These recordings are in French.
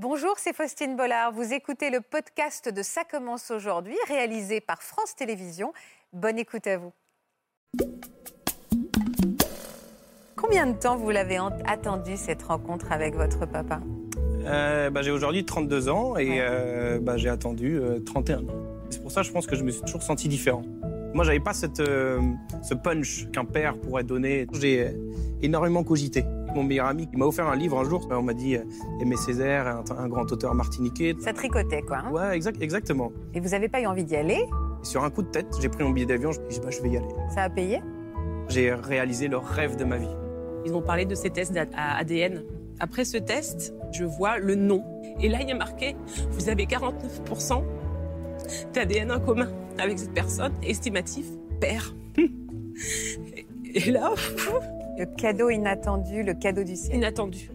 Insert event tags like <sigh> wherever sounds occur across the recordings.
Bonjour, c'est Faustine Bollard. Vous écoutez le podcast de Ça commence aujourd'hui, réalisé par France Télévisions. Bonne écoute à vous. Combien de temps vous l'avez attendu cette rencontre avec votre papa? Euh, bah, J'ai aujourd'hui 32 ans et euh, bah, j'ai attendu 31 euh, ans. C'est pour ça je pense que je me suis toujours senti différent. Moi, j'avais pas cette, ce punch qu'un père pourrait donner. J'ai énormément cogité. Mon meilleur ami il m'a offert un livre un jour. On m'a dit Aimé Césaire, un, grand auteur martiniquais. Ça tricotait, quoi. Hein ouais, exact, exactement. Et vous n'avez pas eu envie d'y aller? Sur un coup de tête, j'ai pris mon billet d'avion. Je me dit bah, je vais y aller. Ça a payé? J'ai réalisé le rêve de ma vie. Ils ont parlé de ces tests ADN. Après ce test, je vois le nom. Et là, il y a marqué vous avez 49% d'ADN en commun avec cette personne, estimatif père. <laughs> Et là. Le cadeau inattendu, le cadeau du ciel. Inattendu.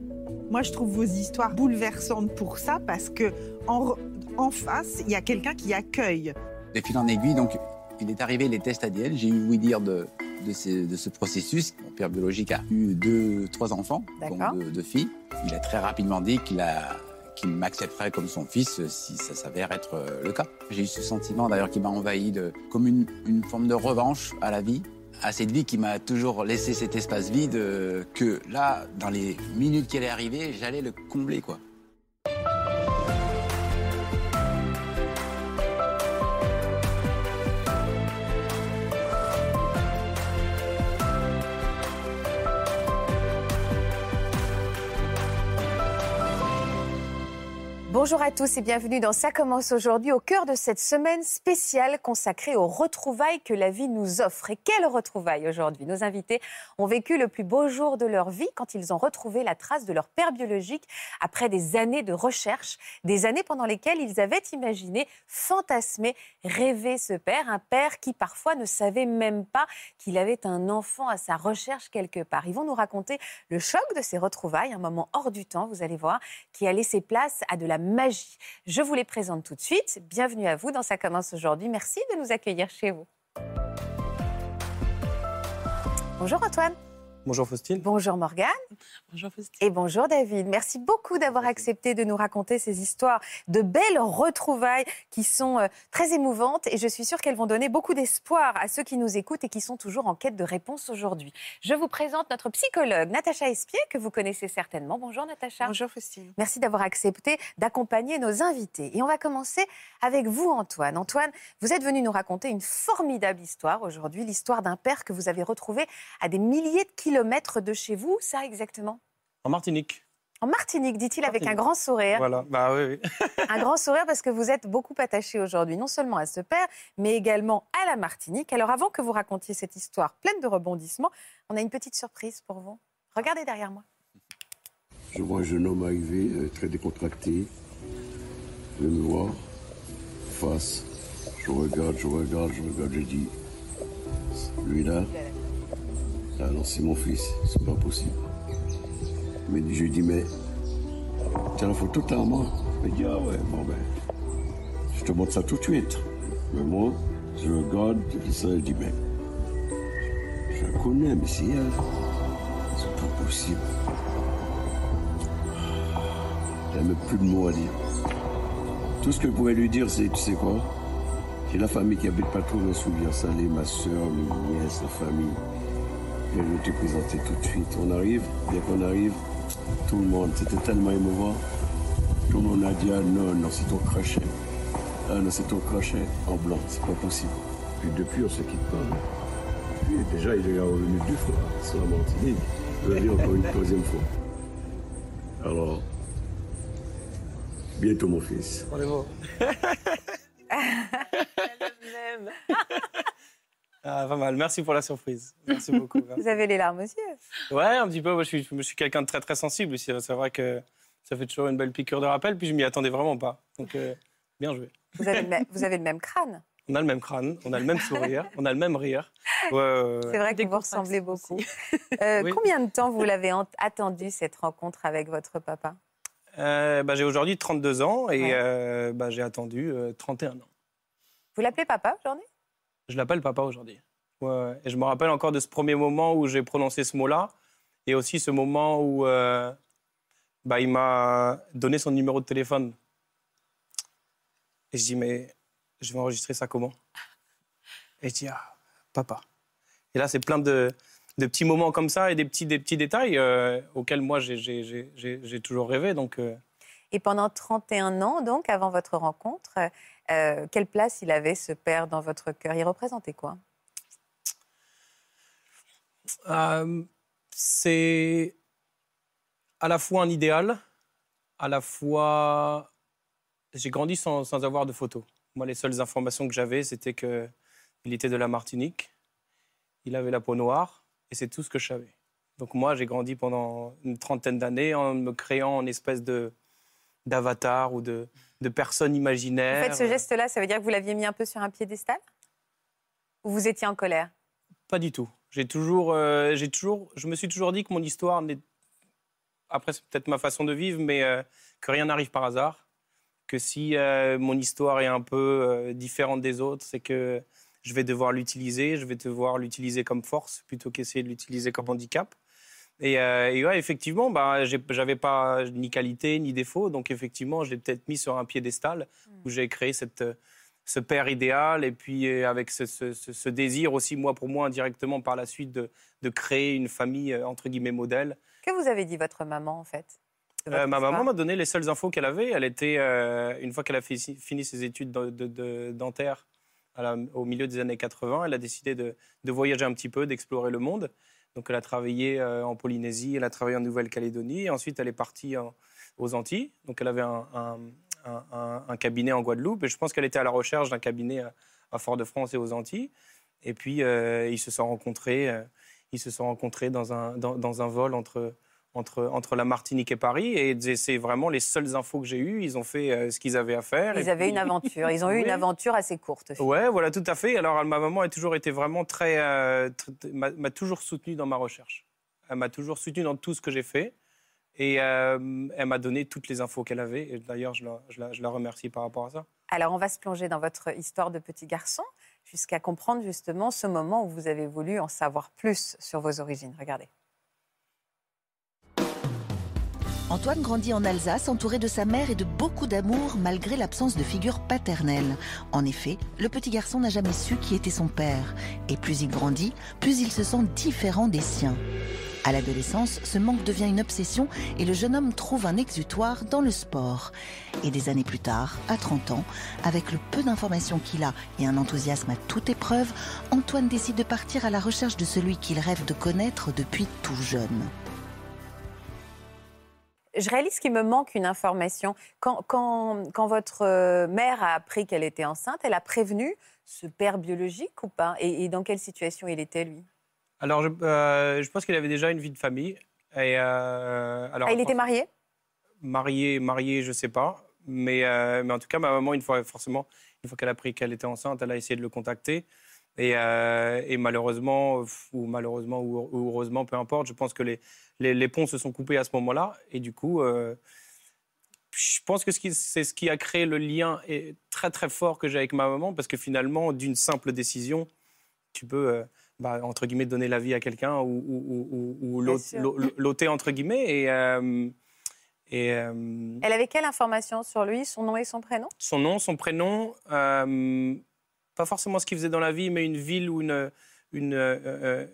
Moi, je trouve vos histoires bouleversantes pour ça, parce que en, en face, il y a quelqu'un qui accueille. De fil en aiguille, donc, il est arrivé les tests ADN. J'ai eu oui dire de, de, ce, processus. Mon père biologique a eu deux, trois enfants, dont deux, filles. Il a très rapidement dit qu'il a qu'il m'accepterait comme son fils si ça s'avère être euh, le cas. J'ai eu ce sentiment d'ailleurs qui m'a envahi de, comme une, une, forme de revanche à la vie, à cette vie qui m'a toujours laissé cet espace vide euh, que là, dans les minutes qui allaient arriver, j'allais le combler quoi. Bonjour à tous et bienvenue dans Ça commence aujourd'hui au cœur de cette semaine spéciale consacrée aux retrouvailles que la vie nous offre. Et quelles retrouvailles aujourd'hui? Nos invités ont vécu le plus beau jour de leur vie quand ils ont retrouvé la trace de leur père biologique après des années de recherche, des années pendant lesquelles ils avaient imaginé, fantasmé, rêvé ce père, un père qui parfois ne savait même pas qu'il avait un enfant à sa recherche quelque part. Ils vont nous raconter le choc de ces retrouvailles, un moment hors du temps, vous allez voir, qui a laissé place à de la magie. Je vous les présente tout de suite. Bienvenue à vous dans Ça commence aujourd'hui. Merci de nous accueillir chez vous. Bonjour Antoine. Bonjour Faustine. Bonjour Morgane. Bonjour Faustine. Et bonjour David. Merci beaucoup d'avoir accepté de nous raconter ces histoires de belles retrouvailles qui sont euh, très émouvantes et je suis sûre qu'elles vont donner beaucoup d'espoir à ceux qui nous écoutent et qui sont toujours en quête de réponses aujourd'hui. Je vous présente notre psychologue Natacha Espier que vous connaissez certainement. Bonjour Natacha. Bonjour Faustine. Merci d'avoir accepté d'accompagner nos invités. Et on va commencer avec vous Antoine. Antoine, vous êtes venu nous raconter une formidable histoire aujourd'hui, l'histoire d'un père que vous avez retrouvé à des milliers de kilomètres kilomètres de chez vous, ça exactement? En Martinique. En Martinique, dit-il avec un grand sourire. Voilà, bah oui. oui. <laughs> un grand sourire parce que vous êtes beaucoup attaché aujourd'hui, non seulement à ce père, mais également à la Martinique. Alors avant que vous racontiez cette histoire pleine de rebondissements, on a une petite surprise pour vous. Regardez derrière moi. Je vois un jeune homme arriver, euh, très décontracté. Je me voir, face. Je regarde, je regarde, je regarde, je dis, lui là, ah non, c'est mon fils, c'est pas possible. Mais je lui dis, mais tu as la photo à moi Il dit, ah ouais, bon ben, je te montre ça tout de suite. Mais moi, je regarde, je dis ça, je dis, mais je la connais, mais c'est elle. C'est pas possible. Elle n'a plus de mots à dire. Tout ce que je pourrais lui dire, c'est, tu sais quoi? J'ai la famille qui habite pas trop me souvient, Salé, ma soeur, mes nièces, la famille. Je vais te présenter tout de suite. On arrive, bien qu'on arrive, tout le monde, c'était tellement émouvant. Tout le monde a dit, ah non, non, c'est ton crochet. Ah non, c'est ton crochet en blanc, c'est pas possible. Puis depuis, on se quitte pas. Puis déjà, il est revenu deux fois sur la Martinique. Il est encore une troisième fois. Alors, bientôt mon fils. On est bon. <laughs> mal. Merci pour la surprise. Merci beaucoup. <laughs> Vous avez les larmes aux yeux. Ouais, un petit peu. Moi, je suis, je suis quelqu'un de très, très sensible aussi. C'est vrai que ça fait toujours une belle piqûre de rappel. Puis je m'y attendais vraiment pas. Donc, euh, bien joué. Vous avez, le vous avez le même crâne. On a le même crâne, on a le même sourire, on a le même rire. C'est vrai que vous ressemblez beaucoup. <laughs> Euh, combien de temps vous l'avez attendu, cette rencontre avec votre papa? Euh, bah, J'ai aujourd'hui 32 ans et bah, j'ai attendu 31 ans. Vous l'appelez papa aujourd'hui? Je l'appelle papa aujourd'hui. Et je me rappelle encore de ce premier moment où j'ai prononcé ce mot-là, et aussi ce moment où, euh, bah, il m'a donné son numéro de téléphone. Et je dis, mais je vais enregistrer ça comment? Et je dis, ah, papa. Et là, c'est plein de, de, petits moments comme ça et des petits, des petits détails euh, auxquels moi, j'ai toujours rêvé. Donc, euh. Et pendant 31 ans, donc, avant votre rencontre, euh, quelle place il avait, ce père, dans votre cœur? Il représentait quoi? C'est à la fois un idéal, à la fois... J'ai grandi sans, sans avoir de photos. Moi, les seules informations que j'avais, c'était qu'il était de la Martinique, il avait la peau noire, et c'est tout ce que je savais. Donc moi, j'ai grandi pendant une trentaine d'années en me créant une espèce de d'avatar ou de, de personne imaginaire. En fait, ce geste-là, ça veut dire que vous l'aviez mis un peu sur un piédestal? Ou vous étiez en colère? Pas du tout. J'ai toujours, euh, j'ai toujours, je me suis toujours dit que mon histoire n'est après, c'est peut-être ma façon de vivre, mais euh, que rien n'arrive par hasard. Que si euh, mon histoire est un peu différente des autres, c'est que je vais devoir l'utiliser, je vais devoir l'utiliser comme force plutôt qu'essayer de l'utiliser comme handicap. Et, ouais, effectivement, bah, j'avais pas ni qualité ni défaut, donc effectivement, j'ai peut-être mis sur un piédestal où j'ai créé cette, ce père idéal et puis avec ce, ce, désir aussi, moi pour moi, indirectement par la suite, de, de créer une famille entre guillemets modèle que vous avez dit votre maman, en fait euh, Ma maman m'a donné les seules infos qu'elle avait. Elle était, euh, une fois qu'elle a fini ses études de, dentaires au milieu des années 80, elle a décidé de, voyager un petit peu, d'explorer le monde. Donc, elle a travaillé euh, en Polynésie, elle a travaillé en Nouvelle-Calédonie. Ensuite, elle est partie aux Antilles. Donc, elle avait un, cabinet en Guadeloupe. Et je pense qu'elle était à la recherche d'un cabinet à, Fort-de-France et aux Antilles. Et puis, ils se sont rencontrés ils se sont rencontrés dans un, dans, un vol entre, entre, entre la Martinique et Paris. Et c'est vraiment les seules infos que j'ai eues. Ils ont fait euh, ce qu'ils avaient à faire. Ils avaient une aventure. Ils ont eu <laughs> une aventure assez courte. Ouais, voilà, tout à fait. Alors, ma maman a toujours été vraiment très. Euh, m'a toujours soutenu dans ma recherche. Elle m'a toujours soutenu dans tout ce que j'ai fait. Et euh, elle m'a donné toutes les infos qu'elle avait. Et d'ailleurs, je, je, je la remercie par rapport à ça. Alors, on va se plonger dans votre histoire de petit garçon jusqu'à comprendre justement ce moment où vous avez voulu en savoir plus sur vos origines. Regardez. Antoine grandit en Alsace entouré de sa mère et de beaucoup d'amour malgré l'absence de figure paternelle. En effet, le petit garçon n'a jamais su qui était son père. Et plus il grandit, plus il se sent différent des siens. À l'adolescence, ce manque devient une obsession et le jeune homme trouve un exutoire dans le sport. Et des années plus tard, à 30 ans, avec le peu d'informations qu'il a et un enthousiasme à toute épreuve, Antoine décide de partir à la recherche de celui qu'il rêve de connaître depuis tout jeune. Je réalise qu'il me manque une information. Quand, votre euh, mère a appris qu'elle était enceinte, elle a prévenu ce père biologique ou pas? Et dans quelle situation il était, lui? Alors, je, euh, je pense qu'il avait déjà une vie de famille. Et, euh, alors, ah, il était marié? Marié, marié, je ne sais pas. Mais, euh, mais en tout cas, ma maman, une fois, forcément, une fois qu'elle a appris qu'elle était enceinte, elle a essayé de le contacter. Et, et malheureusement, ou malheureusement, ou, heureusement, peu importe, je pense que les, les, ponts se sont coupés à ce moment-là. Et du coup, je pense que c'est ce qui a créé le lien très très fort que j'ai avec ma maman, parce que finalement, d'une simple décision, tu peux bah, entre guillemets, donner la vie à quelqu'un ou, ou, ou, l'ôter, entre guillemets. Et, euh, et, euh, Elle avait quelle information sur lui, son nom et son prénom? Son nom, son prénom, euh, pas forcément ce qu'il faisait dans la vie, mais une ville ou une, une,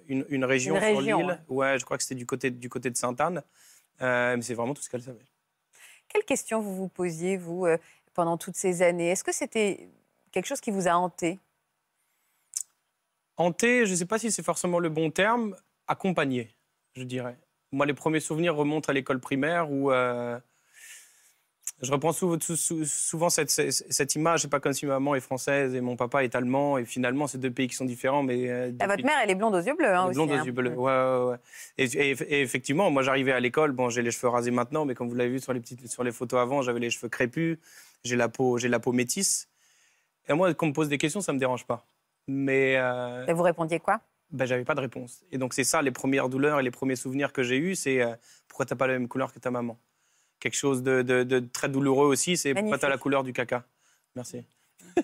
une, une, région, sur l'île. Ouais. je crois que c'était du côté, du côté de Sainte-Anne. mais c'est vraiment tout ce qu'elle savait. Quelle question vous vous posiez, vous, pendant toutes ces années? Est-ce que c'était quelque chose qui vous a hanté? Hanté, je ne sais pas si c'est forcément le bon terme, accompagné, je dirais. Moi, les premiers souvenirs remontent à l'école primaire où euh, je reprends souvent, cette, cette, image. C'est pas comme si ma maman est française et mon papa est allemand et finalement c'est deux pays qui sont différents. Mais euh, ah, votre mère, elle est blonde aux yeux bleus hein, Blonde aux hein. yeux bleus. Ouais, ouais, ouais. Et, effectivement, moi j'arrivais à l'école. Bon, j'ai les cheveux rasés maintenant, mais comme vous l'avez vu sur les petites, sur les photos avant, j'avais les cheveux crépus. J'ai la peau, j'ai la peau métisse. Et moi, qu'on me pose des questions, ça me dérange pas. Mais. Euh, et vous répondiez quoi? ben, J'avais pas de réponse. Et donc, c'est ça, les premières douleurs et les premiers souvenirs que j'ai eus, c'est euh, pourquoi tu n'as pas la même couleur que ta maman? Quelque chose de, de, très douloureux aussi, c'est pourquoi tu as la couleur du caca. Merci. <laughs>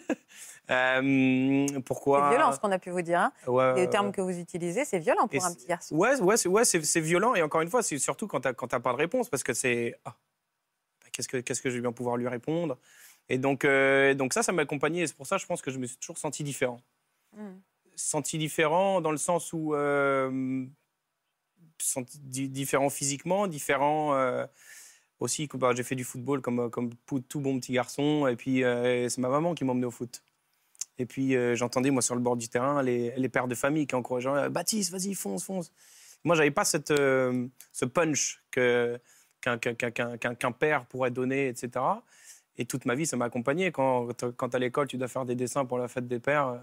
Euh, pourquoi? C'est violent ce qu'on a pu vous dire. Hein. Les termes que vous utilisez, c'est violent pour un petit garçon. Ouais, ouais, c'est, ouais, c'est, violent. Et encore une fois, c'est surtout quand tu n'as pas de réponse, parce que c'est ah, bah, qu'est-ce que qu'est-ce que je vais bien pouvoir lui répondre? Et donc, euh, donc ça, ça m'a accompagné. Et c'est pour ça, je pense que je me suis toujours senti différent. Senti différent dans le sens où euh, différent physiquement, différent aussi. Bah, j'ai fait du football comme, comme tout bon petit garçon. Et puis, euh, c'est ma maman qui m'emmenait au foot. Et puis, euh, j'entendais, moi, sur le bord du terrain, les, pères de famille qui encourageaient euh, Baptiste, vas-y, fonce, fonce. Moi, j'avais pas ce punch qu'un, père pourrait donner, etc. Et toute ma vie, ça m'a accompagné. Quand, quand à l'école, tu dois faire des dessins pour la fête des pères,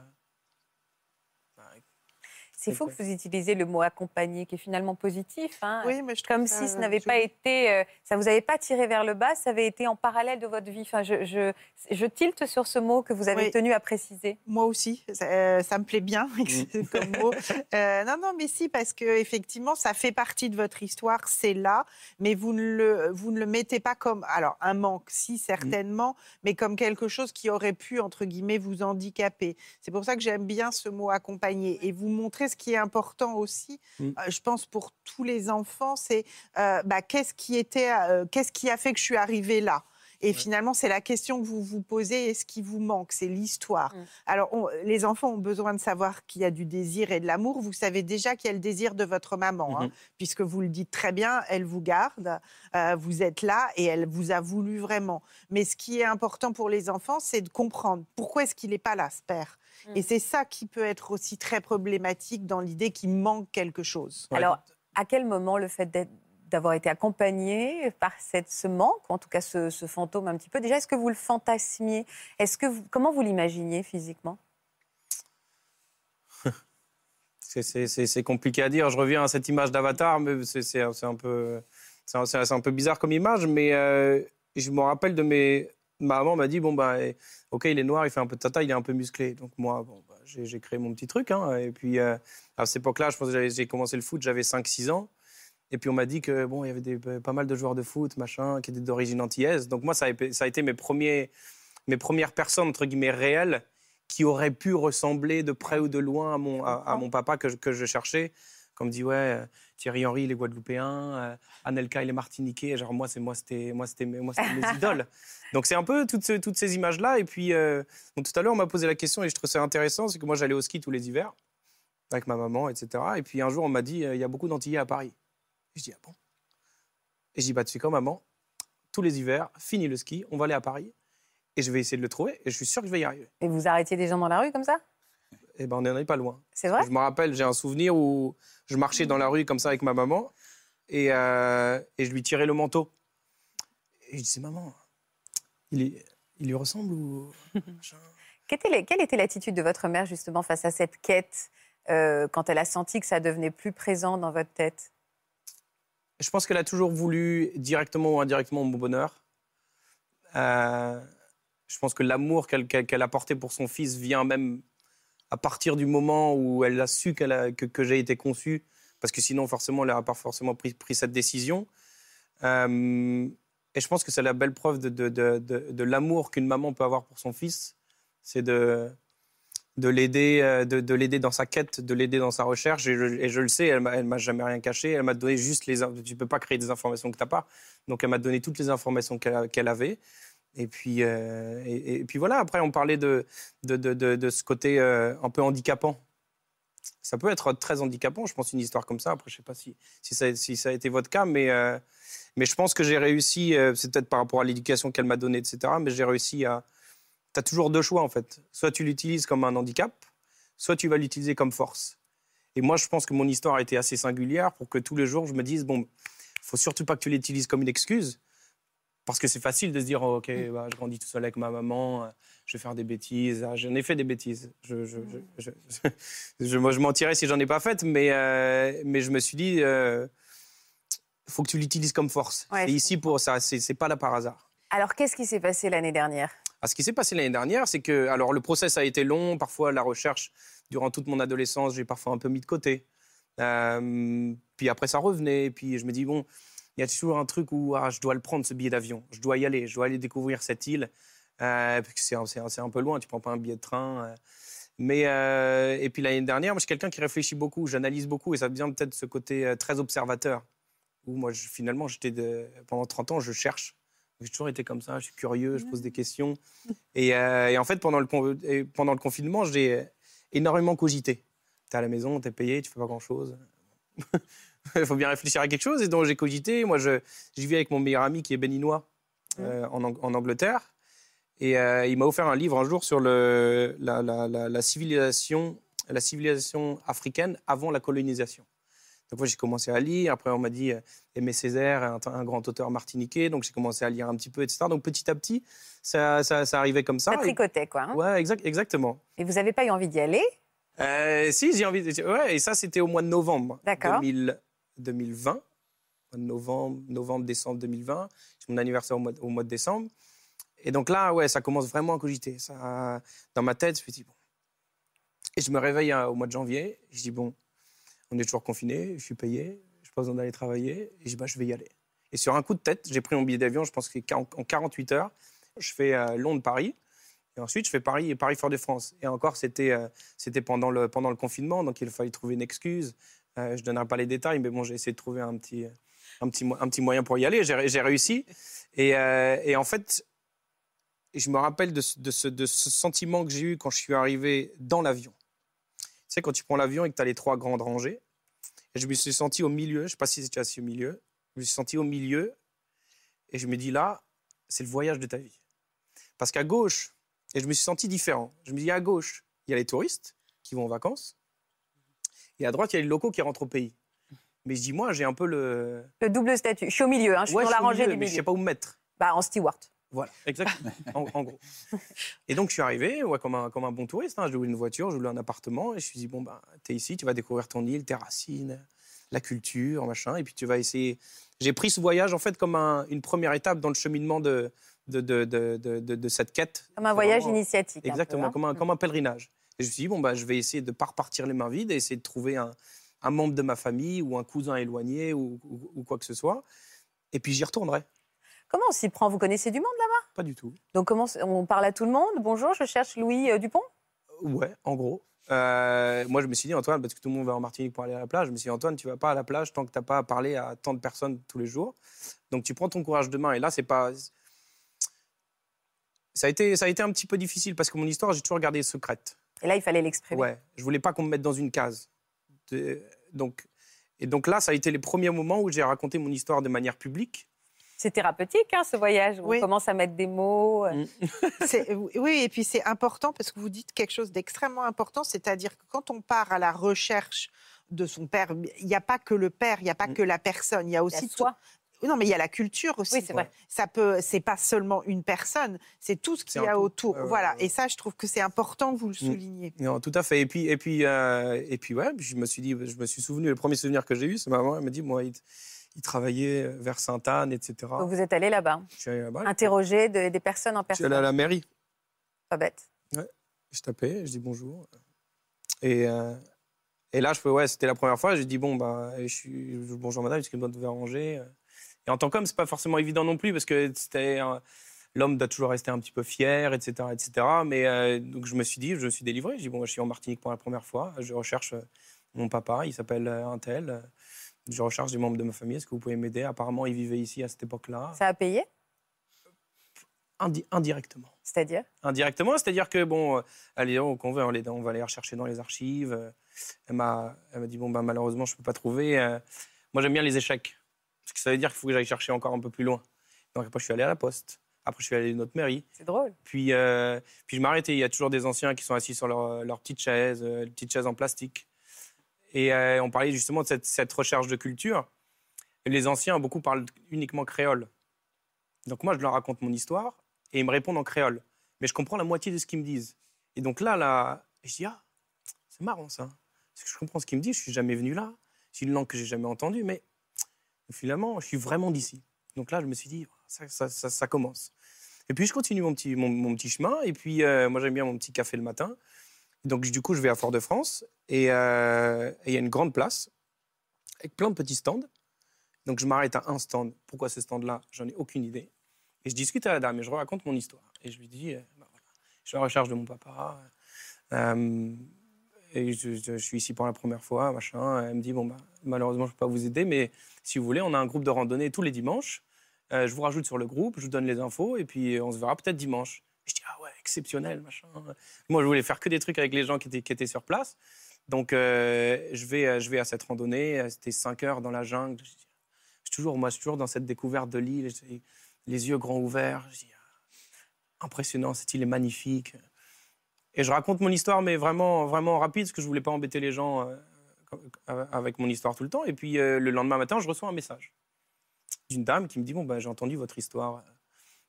c'est faux que vous utilisez le mot accompagner, qui est finalement positif. Hein. Oui, mais je Comme si ce n'avait pas été, euh, ça vous avait pas tiré vers le bas, ça avait été en parallèle de votre vie. Enfin, je, je, je tilte sur ce mot que vous avez tenu à préciser. Moi aussi, ça, euh, me plaît bien <laughs> mm. <laughs> comme mot. Euh, non, non, mais si, parce que effectivement, ça fait partie de votre histoire, c'est là, mais vous ne le, vous ne le mettez pas comme, alors un manque, si certainement, mais comme quelque chose qui aurait pu entre guillemets vous handicaper. C'est pour ça que j'aime bien ce mot accompagner et vous montrer ce qui est important aussi, mmh. euh, je pense pour tous les enfants, c'est euh, bah, qu'est-ce qui était, euh, qu'est-ce qui a fait que je suis arrivée là? Et finalement, c'est la question que vous vous posez et ce qui vous manque, c'est l'histoire. Mmh. Alors, les enfants ont besoin de savoir qu'il y a du désir et de l'amour. Vous savez déjà qu'il y a le désir de votre maman, hein, mmh puisque vous le dites très bien, elle vous garde, vous êtes là et elle vous a voulu vraiment. Mais ce qui est important pour les enfants, c'est de comprendre pourquoi est-ce qu'il n'est pas là, ce père? Et mmh. c'est ça qui peut être aussi très problématique dans l'idée qu'il manque quelque chose. Alors, à quel moment le fait d'avoir été accompagné par cette, ce manque, en tout cas ce, fantôme un petit peu. Déjà, est-ce que vous le fantasmiez? Est-ce que comment vous l'imaginiez physiquement? <laughs> C'est compliqué à dire. Je reviens à cette image d'Avatar, mais c'est un peu c'est un, peu bizarre comme image, mais euh, je me rappelle de mes ma maman m'a dit bon bah ok il est noir, il fait un peu de tata, il est un peu musclé. Donc moi bon, bah, j'ai créé mon petit truc. Hein. et puis euh, à cette époque-là, je pense que j'ai commencé le foot, j'avais 5-6 ans. Et puis on m'a dit que bon il y avait des, pas mal de joueurs de foot machin qui étaient d'origine antillaise. Donc moi ça a, ça a, été mes premiers mes premières personnes entre guillemets réelles qui auraient pu ressembler de près ou de loin à mon à, mon papa que que je cherchais. Comme dit ouais Thierry Henry, les Guadeloupéens, euh, Anelka, les Martiniquais. Genre, moi, c'est moi, c'était moi, c'était mes <laughs> idoles. Donc, c'est un peu toutes, toutes ces images-là. Et puis, euh, tout à l'heure, on m'a posé la question et je trouve ça intéressant. C'est que moi, j'allais au ski tous les hivers avec ma maman, etc. Et puis, un jour, on m'a dit euh, il y a beaucoup d'Antillais à Paris. Et je dis ah bon? Et je dis bah, tu sais quoi, maman? Tous les hivers, fini le ski, on va aller à Paris et je vais essayer de le trouver et je suis sûr que je vais y arriver. Et vous arrêtiez des gens dans la rue comme ça? Eh ben, on n'en est pas loin. C'est vrai? Je me rappelle, j'ai un souvenir où je marchais dans la rue comme ça avec ma maman et, euh, et je lui tirais le manteau. Et je disais, maman, il, est, il lui ressemble ou... <laughs> quelle, était, quelle était l'attitude de votre mère justement face à cette quête euh, quand elle a senti que ça devenait plus présent dans votre tête? Je pense qu'elle a toujours voulu, directement ou indirectement, mon bonheur. Euh, je pense que l'amour qu'elle a porté pour son fils vient même à partir du moment où elle a su que, j'ai été conçu, parce que sinon, forcément, elle n'aurait pas forcément pris, cette décision. Euh, et je pense que c'est la belle preuve de, l'amour qu'une maman peut avoir pour son fils, c'est de, de l'aider euh, de, l'aider dans sa quête, de l'aider dans sa recherche. Et je, le sais, elle ne m'a jamais rien caché. Elle m'a donné juste les... Tu ne peux pas créer des informations que tu n'as pas. Donc, elle m'a donné toutes les informations qu'elle avait. Et puis, euh, et, puis voilà, après, on parlait de, de, de, ce côté euh, un peu handicapant. Ça peut être très handicapant, je pense, une histoire comme ça. Après, je ne sais pas si, si, ça, a été votre cas, mais, euh, mais je pense que j'ai réussi, c'est peut-être par rapport à l'éducation qu'elle m'a donnée, etc., mais j'ai réussi à... Tu as toujours deux choix, en fait. Soit tu l'utilises comme un handicap, soit tu vas l'utiliser comme force. Et moi, je pense que mon histoire a été assez singulière pour que tous les jours, je me dise, bon, faut surtout pas que tu l'utilises comme une excuse, parce que c'est facile de se dire, oh, OK, mm. bah, je grandis tout seul avec ma maman, euh, je vais faire des bêtises. Ah, j'en ai fait des bêtises. Je, je, je, je moi, je mentirais si j'en ai pas faites, mais, euh, mais je me suis dit, il euh, faut que tu l'utilises comme force. Et ici, pour ça, c'est pas là par hasard. Alors, qu'est-ce qui s'est passé l'année dernière? Ah, Ce qui s'est passé l'année dernière, c'est que alors, le process a été long. Parfois, la recherche, durant toute mon adolescence, j'ai parfois un peu mis de côté. puis après, ça revenait. Puis je me dis, bon, il y a toujours un truc où ah, je dois le prendre, ce billet d'avion. Je dois y aller. Je dois aller découvrir cette île. que c'est un, peu loin, tu prends pas un billet de train. Mais, et puis l'année dernière, moi, je suis quelqu'un qui réfléchit beaucoup, j'analyse beaucoup, et ça vient peut-être de ce côté très observateur, où moi, finalement, j'étais pendant 30 ans, je cherche. J'ai toujours été comme ça, je suis curieux, je pose des questions. Et, et en fait, pendant le, pendant le confinement, j'ai énormément cogité. Tu es à la maison, tu es payé, tu fais pas grand-chose. <laughs> Il faut bien réfléchir à quelque chose. Et donc, j'ai cogité. Moi, je, je vis avec mon meilleur ami qui est béninois euh, en, en, Angleterre. Et euh, il m'a offert un livre un jour sur le, la, la, la, civilisation, la civilisation africaine avant la colonisation. Donc, moi, j'ai commencé à lire. Après, on m'a dit euh, Aimé Césaire, un, un, grand auteur martiniquais. Donc, j'ai commencé à lire un petit peu, etc. Donc, petit à petit, ça, ça, ça arrivait comme ça. Ça tricotait, quoi. Hein ouais, exact, exactement. Et vous n'avez pas eu envie d'y aller? Euh, Si, j'ai envie. De... Ouais, et ça, c'était au mois de novembre 2000, 2020. Novembre, novembre, décembre 2020. C'est mon anniversaire au mois, de décembre. Et donc là, ouais, ça commence vraiment à cogiter. Ça, dans ma tête, je me dis, bon. Et je me réveille euh, au mois de janvier. Je dis, bon, on est toujours confiné, je suis payé, je pas besoin d'aller travailler. Et je dis, bah, je vais y aller. Et sur un coup de tête, j'ai pris mon billet d'avion, je pense qu'en 48 heures, je fais euh, Londres-Paris. Et ensuite, je fais Paris et Paris-Fort-de-France. Et encore, c'était euh, c'était pendant, le, pendant le confinement, donc il fallait trouver une excuse. Euh, je ne donnerai pas les détails, mais bon, j'ai essayé de trouver un petit, un petit, un petit moyen pour y aller. J'ai réussi. Et, et, en fait, je me rappelle de, de, ce, de ce sentiment que j'ai eu quand je suis arrivé dans l'avion. Tu sais, quand tu prends l'avion et que tu as les trois grandes rangées, et je me suis senti au milieu, je ne sais pas si c'était assis au milieu, je me suis senti au milieu, et je me dis là, c'est le voyage de ta vie. Parce qu'à gauche, et je me suis senti différent. Je me dis à gauche, il y a les touristes qui vont en vacances, et à droite, il y a les locaux qui rentrent au pays. Mais je dis, moi, j'ai un peu le. Le double statut. Je suis au milieu, hein, je suis dans la rangée du milieu. Mais je ne sais pas où me mettre. Bah, en steward. Voilà, exactement, <laughs> en, gros. Et donc, je suis arrivé ouais, comme, un, comme un bon touriste. Hein. J'ai loué une voiture, j'ai loué un appartement, et je me suis dit, bon, bah, tu es ici, tu vas découvrir ton île, tes racines, la culture, machin, et puis tu vas essayer. J'ai pris ce voyage, en fait, comme une première étape dans le cheminement de, de, de, de, de, cette quête. Comme un voyage initiatique. Exactement, hein. comme, un, comme un pèlerinage. Et je me suis dit, bon, bah, je vais essayer de ne pas repartir les mains vides et essayer de trouver un, un membre de ma famille ou un cousin éloigné ou, ou, quoi que ce soit. Et puis j'y retournerai. Comment on s'y prend? Vous connaissez du monde là-bas? Pas du tout. Donc comment on parle à tout le monde? Bonjour, je cherche Louis euh, Dupont? Ouais, en gros. Euh, moi, je me suis dit, Antoine, parce que tout le monde va en Martinique pour aller à la plage, je me suis dit, Antoine, tu vas pas à la plage tant que tu n'as pas parlé à tant de personnes tous les jours. Donc, tu prends ton courage de main. Et là, c'est pas. Ça a, été, ça a été un petit peu difficile parce que mon histoire, j'ai toujours gardé secrète. Et là, il fallait l'exprimer. Ouais, je voulais pas qu'on me mette dans une case. Donc, et donc là, ça a été les premiers moments où j'ai raconté mon histoire de manière publique. C'est thérapeutique, hein, ce voyage. On commence à mettre des mots. Mm. <laughs> oui, et puis c'est important parce que vous dites quelque chose d'extrêmement important, c'est-à-dire que quand on part à la recherche de son père, il n'y a pas que le père, il n'y a pas mm. que la personne, il y a aussi il non, mais il y a la culture aussi. Oui, c'est vrai. Ça peut, c'est pas seulement une personne, c'est tout ce qu'il y a autour. voilà. Et ça, je trouve que c'est important que vous le mm. souligniez. Non, tout à fait. Et puis, et puis, euh, et puis, ouais, je me suis dit, je me suis souvenu. Le premier souvenir que j'ai eu, c'est ma maman. Elle m'a dit, moi, il, travaillait vers Sainte-Anne, etc. Donc vous êtes allé là-bas. Je suis allé là-bas. Interroger des personnes en personne. Je suis allé à la mairie. Pas bête. Ouais. Je tapais, je dis bonjour. Et, euh, et là, je ouais, c'était la première fois. J'ai dit bon bah, je suis bonjour madame, est-ce que vous devez arranger? Et en tant qu'homme, c'est pas forcément évident non plus parce que c'était l'homme doit toujours rester un petit peu fier, etc., etc. Mais euh, donc je me suis dit, je me suis délivré. Je dis bon, je suis en Martinique pour la première fois. Je recherche euh, mon papa, il s'appelle euh, un tel. Je recherche des membres de ma famille. Est-ce que vous pouvez m'aider? Apparemment, il vivait ici à cette époque-là. Ça a payé? Indirectement. C'est-à-dire? Indirectement, c'est-à-dire que, bon, allez, on va, on va aller rechercher dans les archives. Elle m'a dit, bon, ben, malheureusement, je ne peux pas trouver. Moi, j'aime bien les échecs. Parce que ça veut dire qu'il faut que j'aille chercher encore un peu plus loin. Donc après, je suis allé à la poste. Après, je suis allé à notre mairie. C'est drôle. Puis, euh, puis je m'arrêtais. Il y a toujours des anciens qui sont assis sur leur, leur petite chaise, euh, petite chaise en plastique. Et euh, on parlait justement de cette, cette, recherche de culture. Et les anciens, beaucoup parlent uniquement créole. Donc moi, je leur raconte mon histoire et ils me répondent en créole. Mais je comprends la moitié de ce qu'ils me disent. Et donc là, là je dis, ah, c'est marrant ça. Parce que je comprends ce qu'ils me disent, je suis jamais venu là. C'est une langue que j'ai jamais entendue, mais finalement, je suis vraiment d'ici. Donc là, je me suis dit, ça, ça, commence. Et puis, je continue mon petit, mon, petit chemin. Et puis, euh, moi, j'aime bien mon petit café le matin. Donc, du coup, je vais à Fort-de-France. Euh, et il y a une grande place avec plein de petits stands. Donc, je m'arrête à un stand. Pourquoi ce stand-là? J'en ai aucune idée. Et je discute à la dame et je raconte mon histoire. Et je lui dis, bah, je suis à recherche de mon papa. Et je, suis ici pour la première fois, machin. Elle me dit, bon, bah, malheureusement, je ne peux pas vous aider, mais si vous voulez, on a un groupe de randonnée tous les dimanches. je vous rajoute sur le groupe, je vous donne les infos, et puis on se verra peut-être dimanche. Je dis, ah ouais, exceptionnel, machin. Moi, je voulais faire que des trucs avec les gens qui étaient, qui étaient sur place. Donc, euh, je, vais, je vais à cette randonnée. C'était 5 heures dans la jungle. Je, dis, toujours, moi, je suis toujours dans cette découverte de l'île. Les yeux grands ouverts. Je dis, ah, impressionnant, cette île est magnifique. Et je raconte mon histoire, mais vraiment, vraiment rapide, parce que je voulais pas embêter les gens euh, avec mon histoire tout le temps. Et puis, euh, le lendemain matin, je reçois un message d'une dame qui me dit, bon, ben, j'ai entendu votre histoire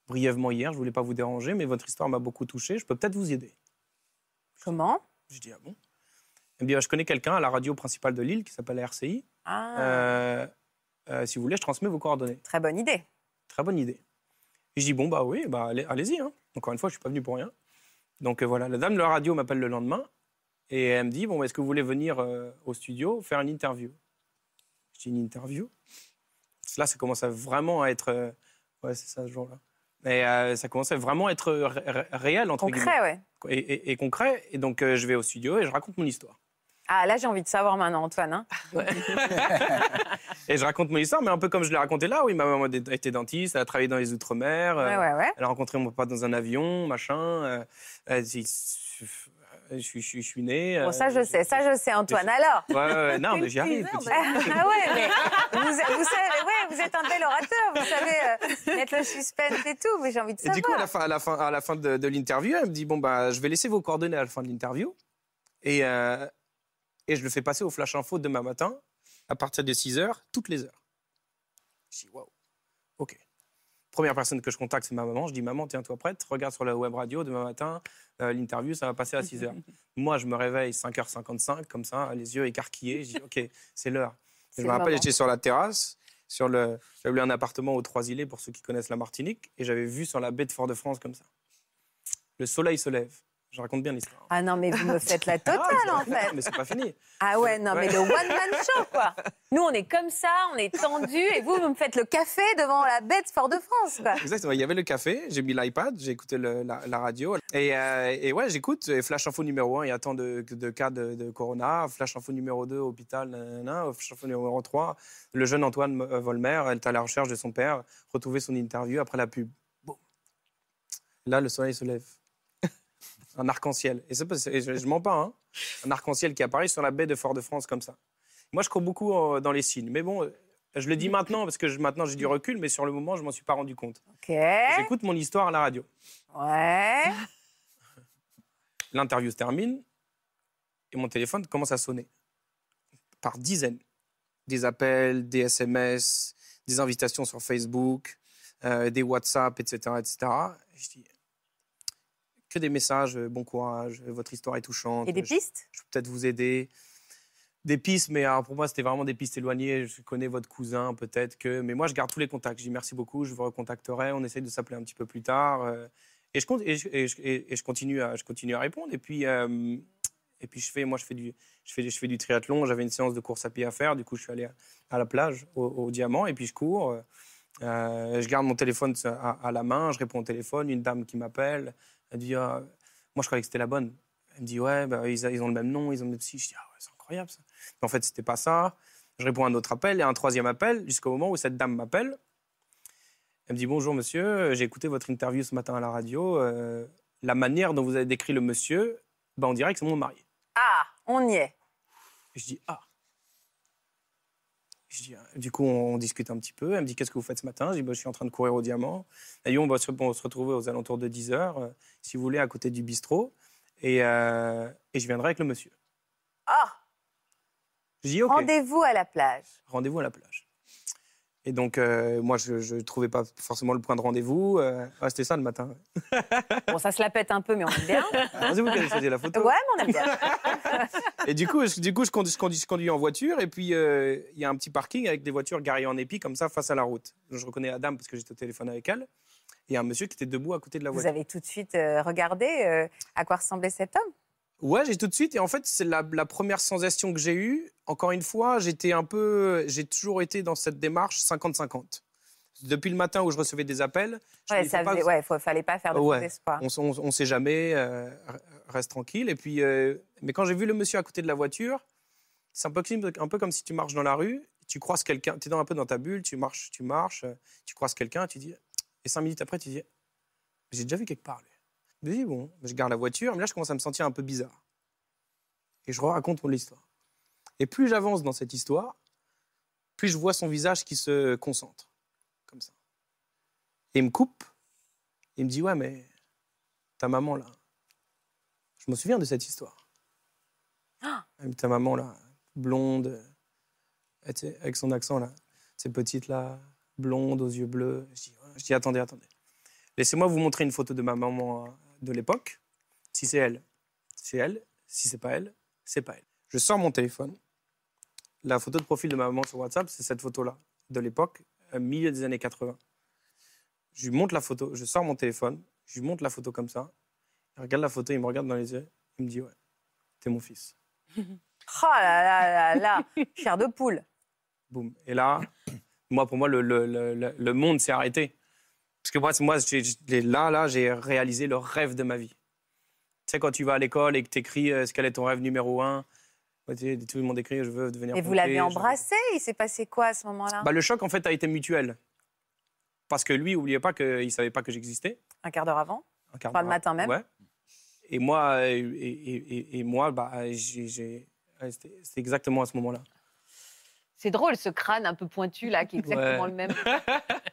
brièvement hier, je voulais pas vous déranger, mais votre histoire m'a beaucoup touché, je peux peut-être vous aider. Comment? Je dis, ah bon? Eh bien, je connais quelqu'un à la radio principale de Lille qui s'appelle RCI. Ah. Euh, euh, si vous voulez, je transmets vos coordonnées. Très bonne idée. Très bonne idée. Et je dis, bon, bah oui, bah, allez-y. Hein. Encore une fois, je suis pas venu pour rien. Donc euh, voilà, la dame de la radio m'appelle le lendemain et elle me dit, bon, est-ce que vous voulez venir au studio faire une interview? Je dis, une interview? Là, ça commence à vraiment à être... ouais, c'est ça, ce jour-là. Et euh, ça commençait vraiment à être réel, entre concret, ouais. Et, et, concret. Et donc, euh, je vais au studio et je raconte mon histoire. Ah, là, j'ai envie de savoir maintenant, Antoine. Hein <laughs> et je raconte mon histoire, mais un peu comme je l'ai raconté là. Oui, ma maman était dentiste, elle a travaillé dans les Outre-mer. Ouais, ouais, ouais. Elle a rencontré mon papa dans un avion, machin. Elle, je, je, suis né. Bon, ça, je euh, sais, ça, je sais, Antoine. Alors ouais, Non, <laughs> mais j'y arrive. <laughs> ah ouais, mais vous, vous, savez, ouais, vous êtes un bel orateur, vous savez euh, mettre le suspense et tout, mais j'ai envie de savoir. Et du coup, à la fin, à la fin, à la fin de, l'interview, elle me dit Bon, bah, je vais laisser vos coordonnées à la fin de l'interview. Et, euh, et je le fais passer au Flash Info demain matin, à partir de 6 heures, toutes les heures. Je dis Waouh, OK. Première personne que je contacte, c'est ma maman. Je dis Maman, tiens-toi prête, regarde sur la web radio demain matin. Euh, l'interview, ça va passer à 6 heures. <laughs> Moi, je me réveille 5h55, comme ça, les yeux écarquillés. Je dis OK, c'est l'heure. Je me rappelle, j'étais sur la terrasse. Sur le, j'avais un appartement aux Trois-Îlets pour ceux qui connaissent la Martinique, et j'avais vu sur la baie de Fort-de-France comme ça. Le soleil se lève. Je raconte bien l'histoire. Ah non, mais vous me faites la <laughs> totale, en fait. mais c'est pas fini. Ah ouais, non, mais le one-man <laughs> show, quoi. Nous, on est comme ça, on est tendu, et vous, vous me faites le café devant la bête Fort-de-France, quoi. Exactement. Il y avait le café, j'ai mis l'iPad, j'ai écouté la, radio. Et, euh, et ouais, j'écoute. Flash info numéro 1, il y a tant de, de cas de, Corona. Flash info numéro 2, hôpital, nanana. Flash info numéro 3, le jeune Antoine euh, Volmer, elle est à la recherche de son père, retrouver son interview après la pub. Bon. Là, le soleil se lève un arc-en-ciel. Et, je ne mens pas, hein. un arc-en-ciel qui apparaît sur la baie de Fort-de-France comme ça. Moi, je crois beaucoup euh, dans les signes. Mais bon, euh, je le dis maintenant parce que maintenant j'ai du recul, mais sur le moment, je m'en suis pas rendu compte. J'écoute mon histoire à la radio. Ouais. <laughs> L'interview se termine et mon téléphone commence à sonner par dizaines. Des appels, des SMS, des invitations sur Facebook, euh, des WhatsApp, etc., etc. je dis, que des messages, euh, bon courage, euh, votre histoire est touchante. Et des pistes? je, peux peut-être vous aider. Des pistes, mais alors pour moi, c'était vraiment des pistes éloignées. Je connais votre cousin, peut-être que. Mais moi, je garde tous les contacts. Je dis merci beaucoup, je vous recontacterai. On essaye de s'appeler un petit peu plus tard. Euh, et je, et je, et je, continue, à, je continue à répondre. Et puis, et puis je fais, moi, je fais du, je fais, je fais du triathlon. J'avais une séance de course à pied à faire. Du coup, je suis allé à, la plage, au, Diamant, et puis je cours. je garde mon téléphone à, à, la main, je réponds au téléphone, une dame qui m'appelle, elle dit, ah, moi je croyais que c'était la bonne. Elle me dit, ouais, bah, ils, ils, ont le même nom, ils ont le même psy. Je dis, ah ouais, c'est incroyable ça. Mais en fait, c'était pas ça. Je réponds à un autre appel et un troisième appel jusqu'au moment où cette dame m'appelle. Elle me dit, bonjour monsieur, j'ai écouté votre interview ce matin à la radio. Euh, la manière dont vous avez décrit le monsieur, bah, on dirait que c'est mon mari. Ah, on y est. je dis, ah. Euh, du coup, on, discute un petit peu. Elle me dit Qu'est-ce que vous faites ce matin? Je dis bah, Je suis en train de courir au diamant. Dit On va se, retrouver aux alentours de 10 heures, euh, si vous voulez, à côté du bistrot. Et, euh, et je viendrai avec le monsieur. Ah Je dis OK. Rendez-vous à la plage. Rendez-vous à la plage. Et donc, euh, moi, je ne trouvais pas forcément le point de rendez-vous. Euh, c'était ça le matin. <laughs> bon, ça se la pète un peu, mais on aime bien. c'est vous qui avez choisi la photo. Ouais, mais on aime bien. <laughs> et du coup, je, du coup je, conduis, je, conduis, en voiture. Et puis, euh, il y a un petit parking avec des voitures garées en épi, comme ça, face à la route. Je reconnais la dame parce que j'étais au téléphone avec elle. Et un monsieur qui était debout à côté de la voiture. Vous avez tout de suite regardé à quoi ressemblait cet homme? Ouais, j'ai tout de suite. Et en fait, c'est la, première sensation que j'ai eue. Encore une fois, j'étais un peu. J'ai toujours été dans cette démarche 50-50. Depuis le matin où je recevais des appels, je ouais, ça pas... ouais, fallait pas faire de ouais, espoir. On, ne sait jamais, euh, reste tranquille. Et puis, euh, mais quand j'ai vu le monsieur à côté de la voiture, c'est un peu, un peu comme si tu marches dans la rue, tu croises quelqu'un, tu es un peu dans ta bulle, tu marches, tu marches, tu croises quelqu'un, tu dis, et cinq minutes après, tu dis, j'ai déjà vu quelque part. Lui. Je dis, bon, je garde la voiture, mais là, je commence à me sentir un peu bizarre. Et je raconte mon histoire. Et plus j'avance dans cette histoire, plus je vois son visage qui se concentre, comme ça. Et il me coupe, il me dit, ouais, mais ta maman, là, je me souviens de cette histoire. Ah ta maman, là, blonde, avec son accent, là, ces petites, là, blondes, aux yeux bleus. Je dis, je dis attendez, attendez. Laissez-moi vous montrer une photo de ma maman euh, de l'époque. Si c'est elle, c'est elle. Si c'est pas elle, c'est pas elle. Je sors mon téléphone. La photo de profil de ma maman sur WhatsApp, c'est cette photo-là, de l'époque, milieu des années 80. Je lui montre la photo, je sors mon téléphone, je lui montre la photo comme ça. Il regarde la photo, il me regarde dans les yeux, il me dit Ouais, t'es mon fils. <laughs> oh là là là là, chair de poule. Boum. Et là, moi, pour moi, le, le, le, le monde s'est arrêté. Parce que moi, moi là, là, j'ai réalisé le rêve de ma vie. Tu sais, quand tu vas à l'école et que tu écris euh, ce quel est ton rêve numéro un, tout le monde écrit je veux devenir. Et vous l'avez embrassé? Il s'est passé quoi à ce moment-là? Bah, Le choc, en fait, a été mutuel. Parce que lui, n'oubliez pas qu'il ne savait pas que j'existais. Un quart d'heure avant? Un quart d'heure. le matin même? Ouais. Et moi, et, et, et moi bah, c'était exactement à ce moment-là. C'est drôle, ce crâne un peu pointu, là, qui est exactement le même. <laughs>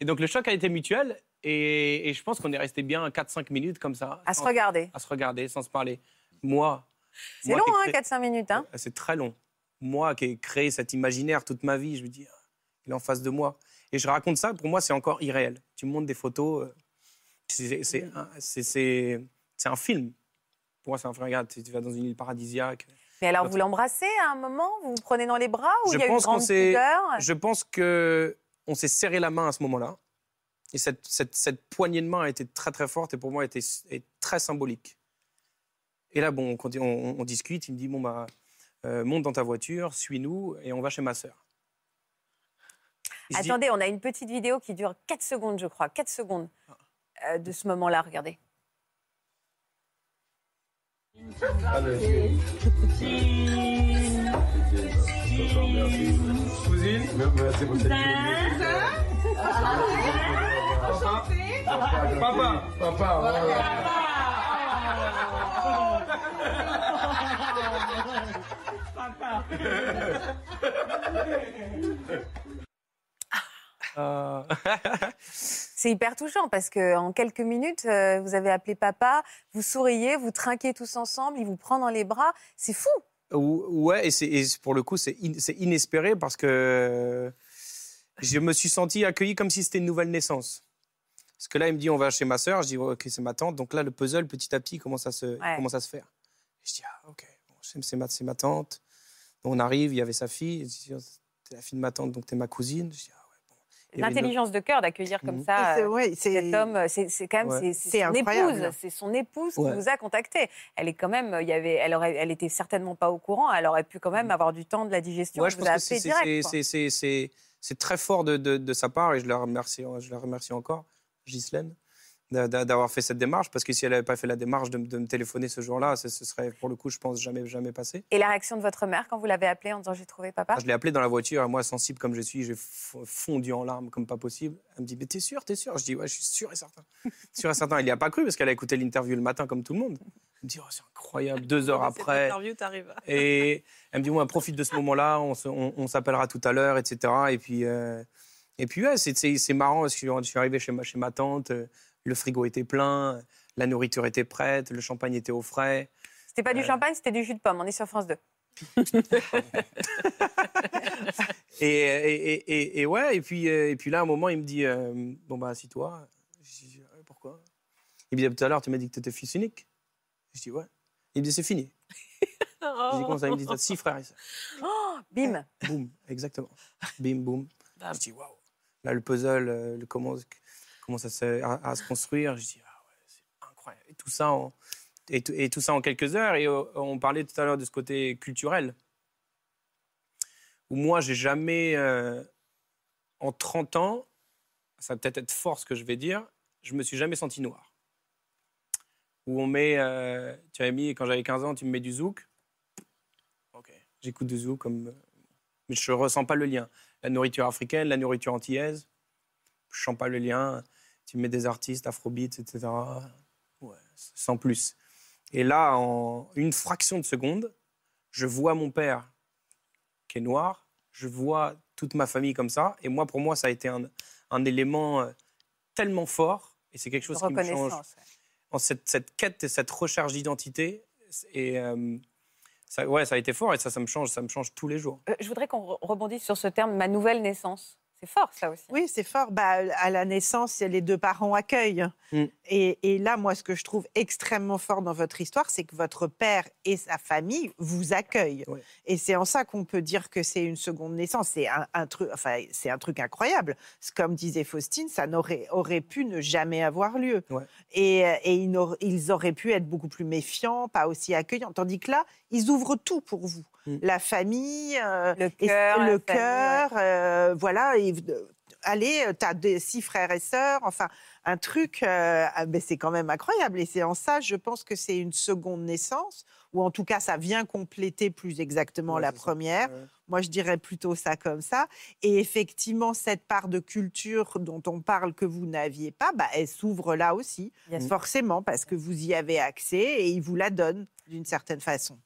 Et donc le choc a été mutuel et, je pense qu'on est resté bien 4-5 minutes comme ça. À se regarder. À se regarder, sans se parler. Moi. C'est long, hein, 4-5 minutes. Hein c'est très long. Moi qui ai créé cet imaginaire toute ma vie, je me dis, il est en face de moi. Et je raconte ça, pour moi, c'est encore irréel. Tu me montres des photos, euh, c'est un film. Pour moi, c'est un film. Regarde, tu vas dans une île paradisiaque. Mais alors, vous l'embrassez à un moment? Vous vous prenez dans les bras ou il y a une grande pudeur? Je pense que on s'est serré la main à ce moment-là. Et cette, cette, poignée de main a été très très forte et pour moi était est très symbolique. Et là, bon, on, on, discute, il me dit bon bah euh, monte dans ta voiture, suis-nous et on va chez ma sœur. Attendez, on a une petite vidéo qui dure 4 secondes, je crois, 4 secondes euh, de ce moment-là. Regardez. <laughs> C'est hyper touchant parce que en quelques minutes, euh, vous avez appelé papa, vous souriez, vous trinquez tous ensemble, il vous prend dans les bras. C'est fou. Ouais, et, pour le coup, c'est inespéré parce que je me suis senti accueilli comme si c'était une nouvelle naissance. Parce que là, il me dit on va chez ma sœur. Je dis ok, c'est ma tante. Donc là, le puzzle, petit à petit, commence à se, commence à se faire. Je dis ah, ok, c'est ma, ma, tante. on arrive, il y avait sa fille. C'est la fille de ma tante, donc tu es ma cousine. Je dis L'intelligence de cœur d'accueillir comme mmh. ça euh, cet homme, c'est quand même c'est son épouse, c'est son épouse qui vous a contacté. Elle est quand même, il y avait, elle aurait, elle était certainement pas au courant. Elle aurait pu quand même mmh. avoir du temps de la digestion. Ouais, je pense que c'est très fort de, de, de, sa part et je la remercie, je la remercie encore, Ghislaine d'avoir fait cette démarche, parce que si elle n'avait pas fait la démarche de, me téléphoner ce jour-là, ce, serait pour le coup, je pense, jamais, jamais passé. Et la réaction de votre mère quand vous l'avez appelée en disant j'ai trouvé papa? Ah, Je l'ai appelé dans la voiture, et moi, sensible comme je suis, j'ai fondu en larmes comme pas possible. Elle me dit mais t'es sûr, t'es sûr? Je dis ouais, je suis sûr et certain. <laughs> sûr et certain. Il n'y a pas cru parce qu'elle a écouté l'interview le matin comme tout le monde. Elle me dit oh, c'est incroyable, deux heures après. et elle me dit ouais, profite de ce moment-là, on, s'appellera tout à l'heure, etc. Et puis. Euh, et puis, ouais, c'est marrant, parce que je suis arrivé chez ma, chez ma tante, le frigo était plein, la nourriture était prête, le champagne était au frais. C'était pas du euh. champagne, c'était du jus de pomme. On est sur France 2. <laughs> et, et, ouais, et puis, euh, et puis là, à un moment, il me dit euh, Bon, bah, assis-toi. Je dis Pourquoi? Il me dit Tout à l'heure, tu m'as dit que tu étais fils unique. Je dis Ouais. Il me dit C'est fini. <laughs> Je dis Comment ça Il me dit T'as six frères et sœurs. Oh, bim Boum, exactement. Bim, boum. Je dis Waouh. Là, le puzzle, le, comment, commence à, à, se construire. Je dis, ah ouais, c'est incroyable. Et tout, ça en, et, tout ça en quelques heures. Et euh, on parlait tout à l'heure de ce côté culturel. Où moi, j'ai jamais, euh, en 30 ans, ça va peut-être être fort ce que je vais dire, je me suis jamais senti noir. Où on met, euh, tu avais mis, quand j'avais 15 ans, tu me mets du zouk. Ok, j'écoute du zouk comme. Mais je ressens pas le lien. La nourriture africaine, la nourriture antillaise, je sens pas le lien. Tu mets des artistes, afrobeats, etc. Ouais, sans plus. Et là, en une fraction de seconde, je vois mon père qui est noir, je vois toute ma famille comme ça. Et moi, pour moi, ça a été un, un élément euh, tellement fort. Et c'est quelque chose qui me change. En cette, cette, quête et cette recherche d'identité. Et euh, ça, ouais, ça a été fort et ça, ça me change, ça me change tous les jours. Euh, je voudrais qu'on rebondisse sur ce terme, ma nouvelle naissance. C'est fort, ça aussi. Oui, c'est fort. Bah, à la naissance, les deux parents accueillent. Mm. Et, là, moi, ce que je trouve extrêmement fort dans votre histoire, c'est que votre père et sa famille vous accueillent. Et c'est en ça qu'on peut dire que c'est une seconde naissance. C'est un, truc, enfin, c'est un truc incroyable. Comme disait Faustine, ça n'aurait aurait pu ne jamais avoir lieu. Et, et ils, auraient pu être beaucoup plus méfiants, pas aussi accueillants. Tandis que là, ils ouvrent tout pour vous. Mm. La famille, euh, le cœur, le cœur, euh, voilà. Et, allez, tu as des six frères et sœurs, enfin, un truc, euh, ben, c'est quand même incroyable. Et c'est en ça, je pense que c'est une seconde naissance, ou en tout cas, ça vient compléter plus exactement la première. Moi, je dirais plutôt ça comme ça. Et effectivement, cette part de culture dont on parle que vous n'aviez pas, bah, elle s'ouvre là aussi, forcément, parce que vous y avez accès et ils vous la donnent d'une certaine façon.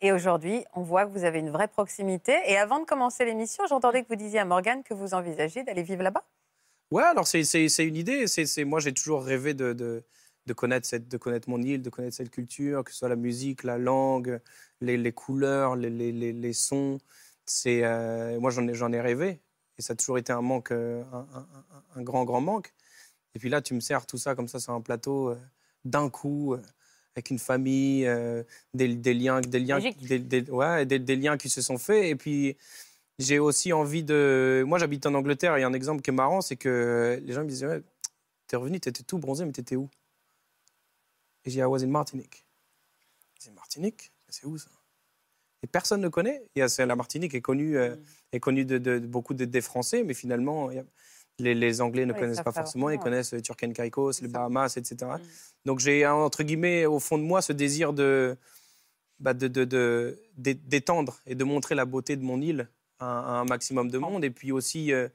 Et aujourd'hui, on voit que vous avez une vraie proximité. Et avant de commencer l'émission, j'entendais que vous disiez à Morgane que vous envisagez d'aller vivre là-bas. Ouais, alors c'est une idée. C'est moi, j'ai toujours rêvé de, de, de, connaître cette, de connaître mon île, de connaître cette culture, que ce soit la musique, la langue, les, les couleurs, les, les, les, sons. Euh, moi, j'en ai, ai rêvé. Et ça a toujours été un manque, euh, un, un, un, grand, grand manque. Et puis là, tu me sers tout ça comme ça sur un plateau euh, d'un coup avec une famille, euh, des, liens, des liens, des, ouais, des, liens qui se sont faits. Et puis j'ai aussi envie de. Moi, j'habite en Angleterre. Et un exemple qui est marrant, c'est que les gens me disaient T'es revenu, t'étais tout bronzé, mais t'étais où? Et j'ai dit I was in Martinique. C'est Martinique? C'est où ça? Et personne ne connaît. la Martinique est connue, euh, mm. est connue de, beaucoup de, des Français, mais finalement, les, Anglais ne connaissent pas forcément, ils connaissent euh, Turken Caicos, les Bahamas, etc. Mm. Donc j'ai, entre guillemets, au fond de moi, ce désir de, bah, de, de, d'étendre et de montrer la beauté de mon île à, un maximum de monde. Et puis aussi, euh,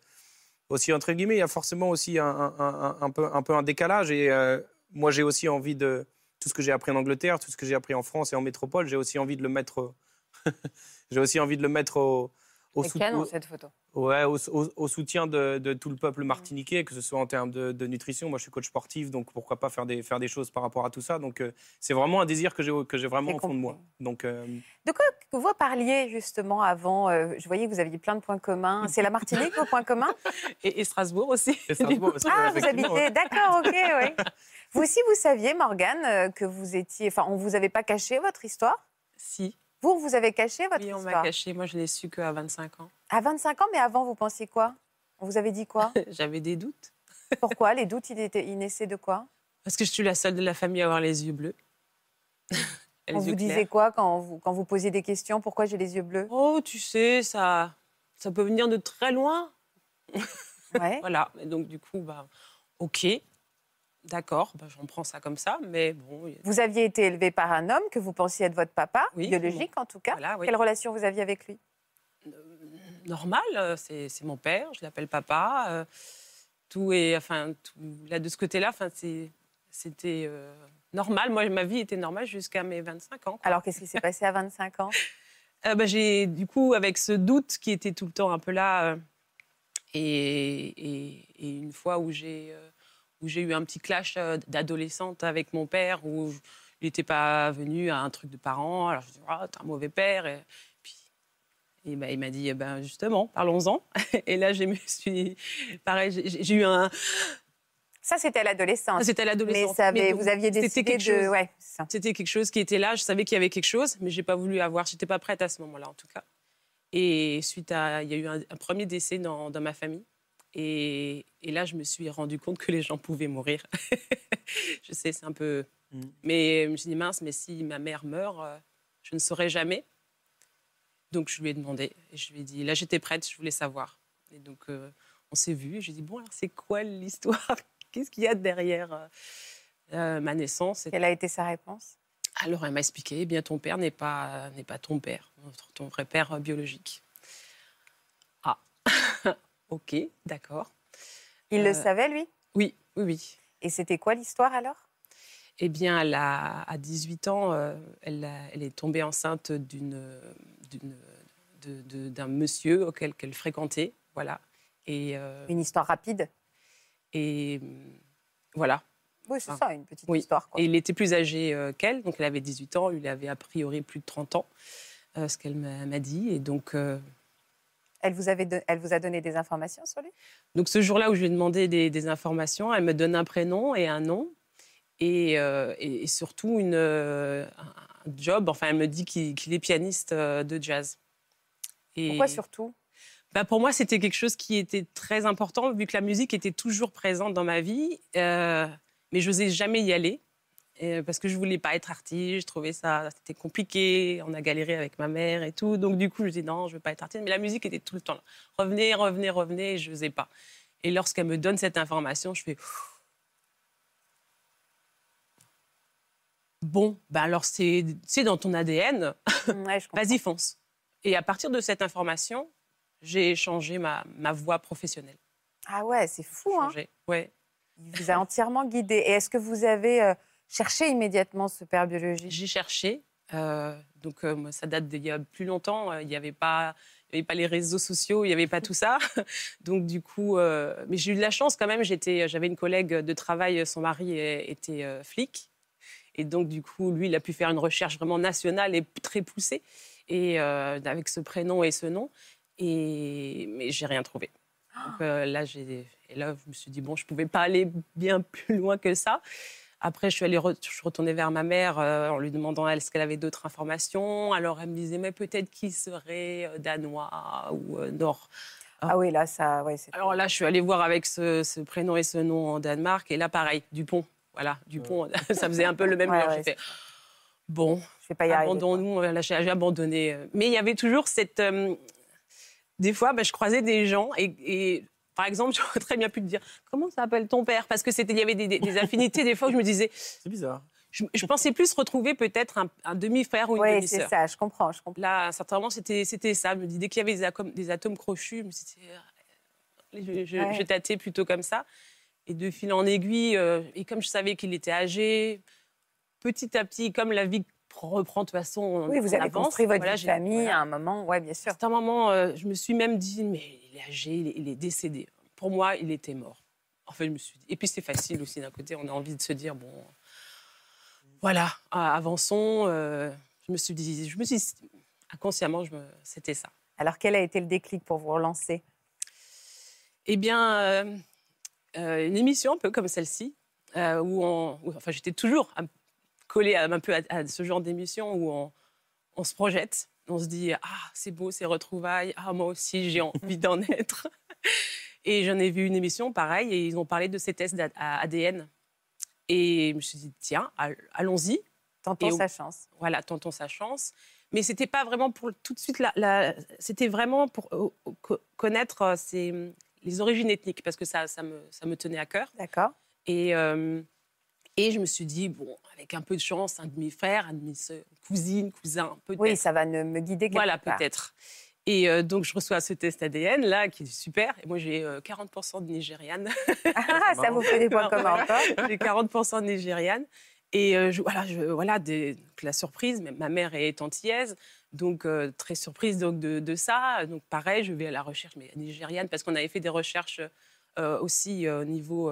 aussi, entre guillemets, il y a forcément aussi un, un, peu, un peu un décalage. Et euh, moi, j'ai aussi envie de... Tout ce que j'ai appris en Angleterre, tout ce que j'ai appris en France et en métropole, j'ai aussi envie de le mettre... <laughs> j'ai aussi envie de le mettre au, au, canon, cette photo. Ouais, au, soutien de, tout le peuple martiniquais, que ce soit en termes de, nutrition. Moi, je suis coach sportif, donc pourquoi pas faire des, faire des choses par rapport à tout ça. Donc, euh, c'est vraiment un désir que j'ai, que j'ai vraiment au fond de moi. Donc, euh, De quoi vous parliez justement avant euh, Je voyais que vous aviez plein de points communs. C'est la Martinique, vos points communs? <laughs> Et, Strasbourg aussi. Strasbourg aussi ah, vous habitez, d'accord, ok, <laughs> oui. Vous aussi, vous saviez, Morgane, que vous étiez. Enfin, on ne vous avait pas caché votre histoire? Si. Vous, vous avez caché votre histoire Oui, on m'a caché. Moi, je l'ai su qu'à 25 ans. À 25 ans, mais avant, vous pensiez quoi? On vous avait dit quoi? <laughs> J'avais des doutes. <laughs> Pourquoi? Les doutes, ils, étaient, ils naissaient de quoi? Parce que je suis la seule de la famille à avoir les yeux bleus. <laughs> on vous disait quoi quand vous, quand vous posiez des questions? Pourquoi j'ai les yeux bleus? Oh, tu sais, ça, ça peut venir de très loin. Ouais. voilà. Et donc, du coup, bah, OK. D'accord, ben, j'en prends ça comme ça, mais bon. Vous aviez été élevé par un homme que vous pensiez être votre papa, biologique en tout cas. Quelle relation vous aviez avec lui? Euh, Normal, euh, c'est mon père, je l'appelle papa. Euh, tout est, enfin, là de ce côté-là, enfin, c'était normal. Moi, ma vie était normale jusqu'à mes 25 ans. Alors, qu'est-ce qui s'est passé à 25 ans? <laughs> Ben, J'ai, du coup, avec ce doute qui était tout le temps un peu là, et, et, une fois où j'ai où j'ai eu un petit clash euh, d'adolescente avec mon père, où il n'était pas venu à un truc de parents. Alors je dis, oh, t'es un mauvais père. Et puis il m'a dit, eh ben justement, parlons-en. <laughs> Et là, je me suis. Pareil, j'ai eu un. Ça, c'était à l'adolescence. C'était à l'adolescence. Mais, vous aviez décidé de... Ouais, c'était quelque chose qui était là. Je savais qu'il y avait quelque chose, mais j'ai pas voulu avoir. J'étais pas prête à ce moment-là, en tout cas. Et suite à, il y a eu un, un premier décès dans, dans ma famille. Et, là, je me suis rendu compte que les gens pouvaient mourir. <laughs> je sais, c'est un peu. Mm. Mais je me suis dit, mince, mais si ma mère meurt, euh, je ne saurais jamais. Donc, je lui ai demandé. Et je lui ai dit, là, j'étais prête, je voulais savoir. Et donc, euh, on s'est vu. J'ai dit bon, alors c'est quoi l'histoire? <laughs> Qu'est-ce qu'il y a derrière ma naissance? Quelle a été sa réponse? Alors elle m'a expliqué, eh bien ton père n'est pas, n'est pas ton père, ton vrai père biologique. Ok, d'accord. Il le euh, savait, lui? Oui, oui, oui. Et c'était quoi l'histoire alors? Eh bien, elle a, à 18 ans, euh, elle, elle, est tombée enceinte d'une, d'un monsieur auquel elle fréquentait, voilà. Et, euh, Une histoire rapide? Et voilà, oui, c'est ça, une petite histoire. Et il était plus âgé euh, qu'elle, donc elle avait 18 ans, il avait a priori plus de 30 ans, euh, ce qu'elle m'a dit. Et donc. Euh, elle vous, avait elle vous a donné des informations sur lui? Donc ce jour-là où je lui ai demandé des, informations, elle me donne un prénom et un nom. Et, et, surtout une, un job. Enfin, elle me dit qu'il est pianiste de jazz. Et Pourquoi surtout? Bah pour moi, c'était quelque chose qui était très important, vu que la musique était toujours présente dans ma vie. Mais je n'osais jamais y aller euh, parce que je voulais pas être artiste. Je trouvais ça c'était compliqué. On a galéré avec ma mère et tout. Donc du coup, je dis non, je veux pas être artiste. Mais la musique était tout le temps là. Revenez, revenez, revenez. Et je n'osais pas. Et lorsqu'elle me donne cette information, je fais bon, ben alors c'est dans ton ADN. <laughs> Vas-y, fonce. Et à partir de cette information, j'ai changé ma, ma voie professionnelle. Ah ouais, c'est fou, hein Ouais. Il vous a entièrement guidé. Et est-ce que vous avez euh, cherché immédiatement ce père biologique? J'ai cherché. Euh, donc, euh, ça date d'il y a plus longtemps. Il n'y avait pas. Il avait pas les réseaux sociaux, il n'y avait pas tout ça. <laughs> Donc, du coup, mais j'ai eu de la chance quand même. J'avais une collègue de travail, son mari était flic. Et donc, du coup, lui, il a pu faire une recherche vraiment nationale et très poussée, et avec ce prénom et ce nom. Et mais j'ai rien trouvé. Là, et là, je me suis dit, bon, je ne pouvais pas aller bien plus loin que ça. Après, je suis, allée je suis retournée vers ma mère euh, en lui demandant est-ce qu'elle avait d'autres informations? Alors, elle me disait, mais peut-être qu'il serait euh, danois ou euh, nord. Ah oui, là, ça. Ouais, Alors là, je suis allée voir avec ce, prénom et ce nom en Danemark. Et là, pareil, Dupont. Voilà, Dupont, <laughs> ça faisait un peu le même ouais, J'ai fait, bon, je vais pas y abandonnons-nous. Là, j'ai abandonné. Mais il y avait toujours cette. des fois, bah, je croisais des gens et par exemple, <laughs> j'aurais très bien pu te dire comment s'appelle ton père? Parce que c'était, il y avait des, affinités. Des fois, où je me disais. C'est bizarre. Je, pensais plus retrouver peut-être un, demi-frère ou une demi-sœur. Oui, c'est ça, je comprends, je comprends. Là, certainement, c'était, c'était ça. Je me dis, dès qu'il y avait des, atomes, des atomes crochus, je, je, tâtais plutôt comme ça. Et de fil en aiguille, euh, et comme je savais qu'il était âgé, petit à petit, comme la vie reprend de toute façon. Oui, vous avez construit votre famille à un moment, oui, bien sûr. À un moment, euh, je me suis même dit, mais il est âgé, il est, décédé. Pour moi, il était mort. En fait, je me suis dit. Et puis c'est facile aussi d'un côté, on a envie de se dire, bon, voilà, avançons. Euh, je me suis dit, je me suis inconsciemment, je me... c'était ça. Alors, quel a été le déclic pour vous relancer? Eh bien, euh, une émission un peu comme celle-ci, où, on, enfin, j'étais toujours collé un peu à, ce genre d'émission où on, se projette, on se dit ah c'est beau ces retrouvailles, ah moi aussi j'ai <laughs> envie d'en être. Et j'en ai vu une émission pareil et ils ont parlé de ces tests ADN et je me suis dit tiens allons-y. Tentons sa chance. Voilà, tentons sa chance. Mais c'était pas vraiment pour tout de suite la, c'était vraiment pour connaître euh, les origines ethniques parce que ça, ça, me, ça me tenait à cœur. D'accord. Et euh, et je me suis dit, bon, avec un peu de chance, un demi-frère, un demi-sœur, cousine, cousin, peut-être. Oui, ça va me guider quelque Voilà, peut-être. Et euh, donc, je reçois ce test ADN, là, qui est super. Et moi, j'ai 40% euh, de nigériane. <laughs> <laughs> Ah, ça vous fait des points communs <laughs> J'ai 40% de nigériane. Et euh, je, voilà, je, voilà des, la surprise, ma mère est antillaise, donc très surprise donc, de, de, ça. Donc pareil, je vais à la recherche mais nigériane, parce qu'on avait fait des recherches aussi au niveau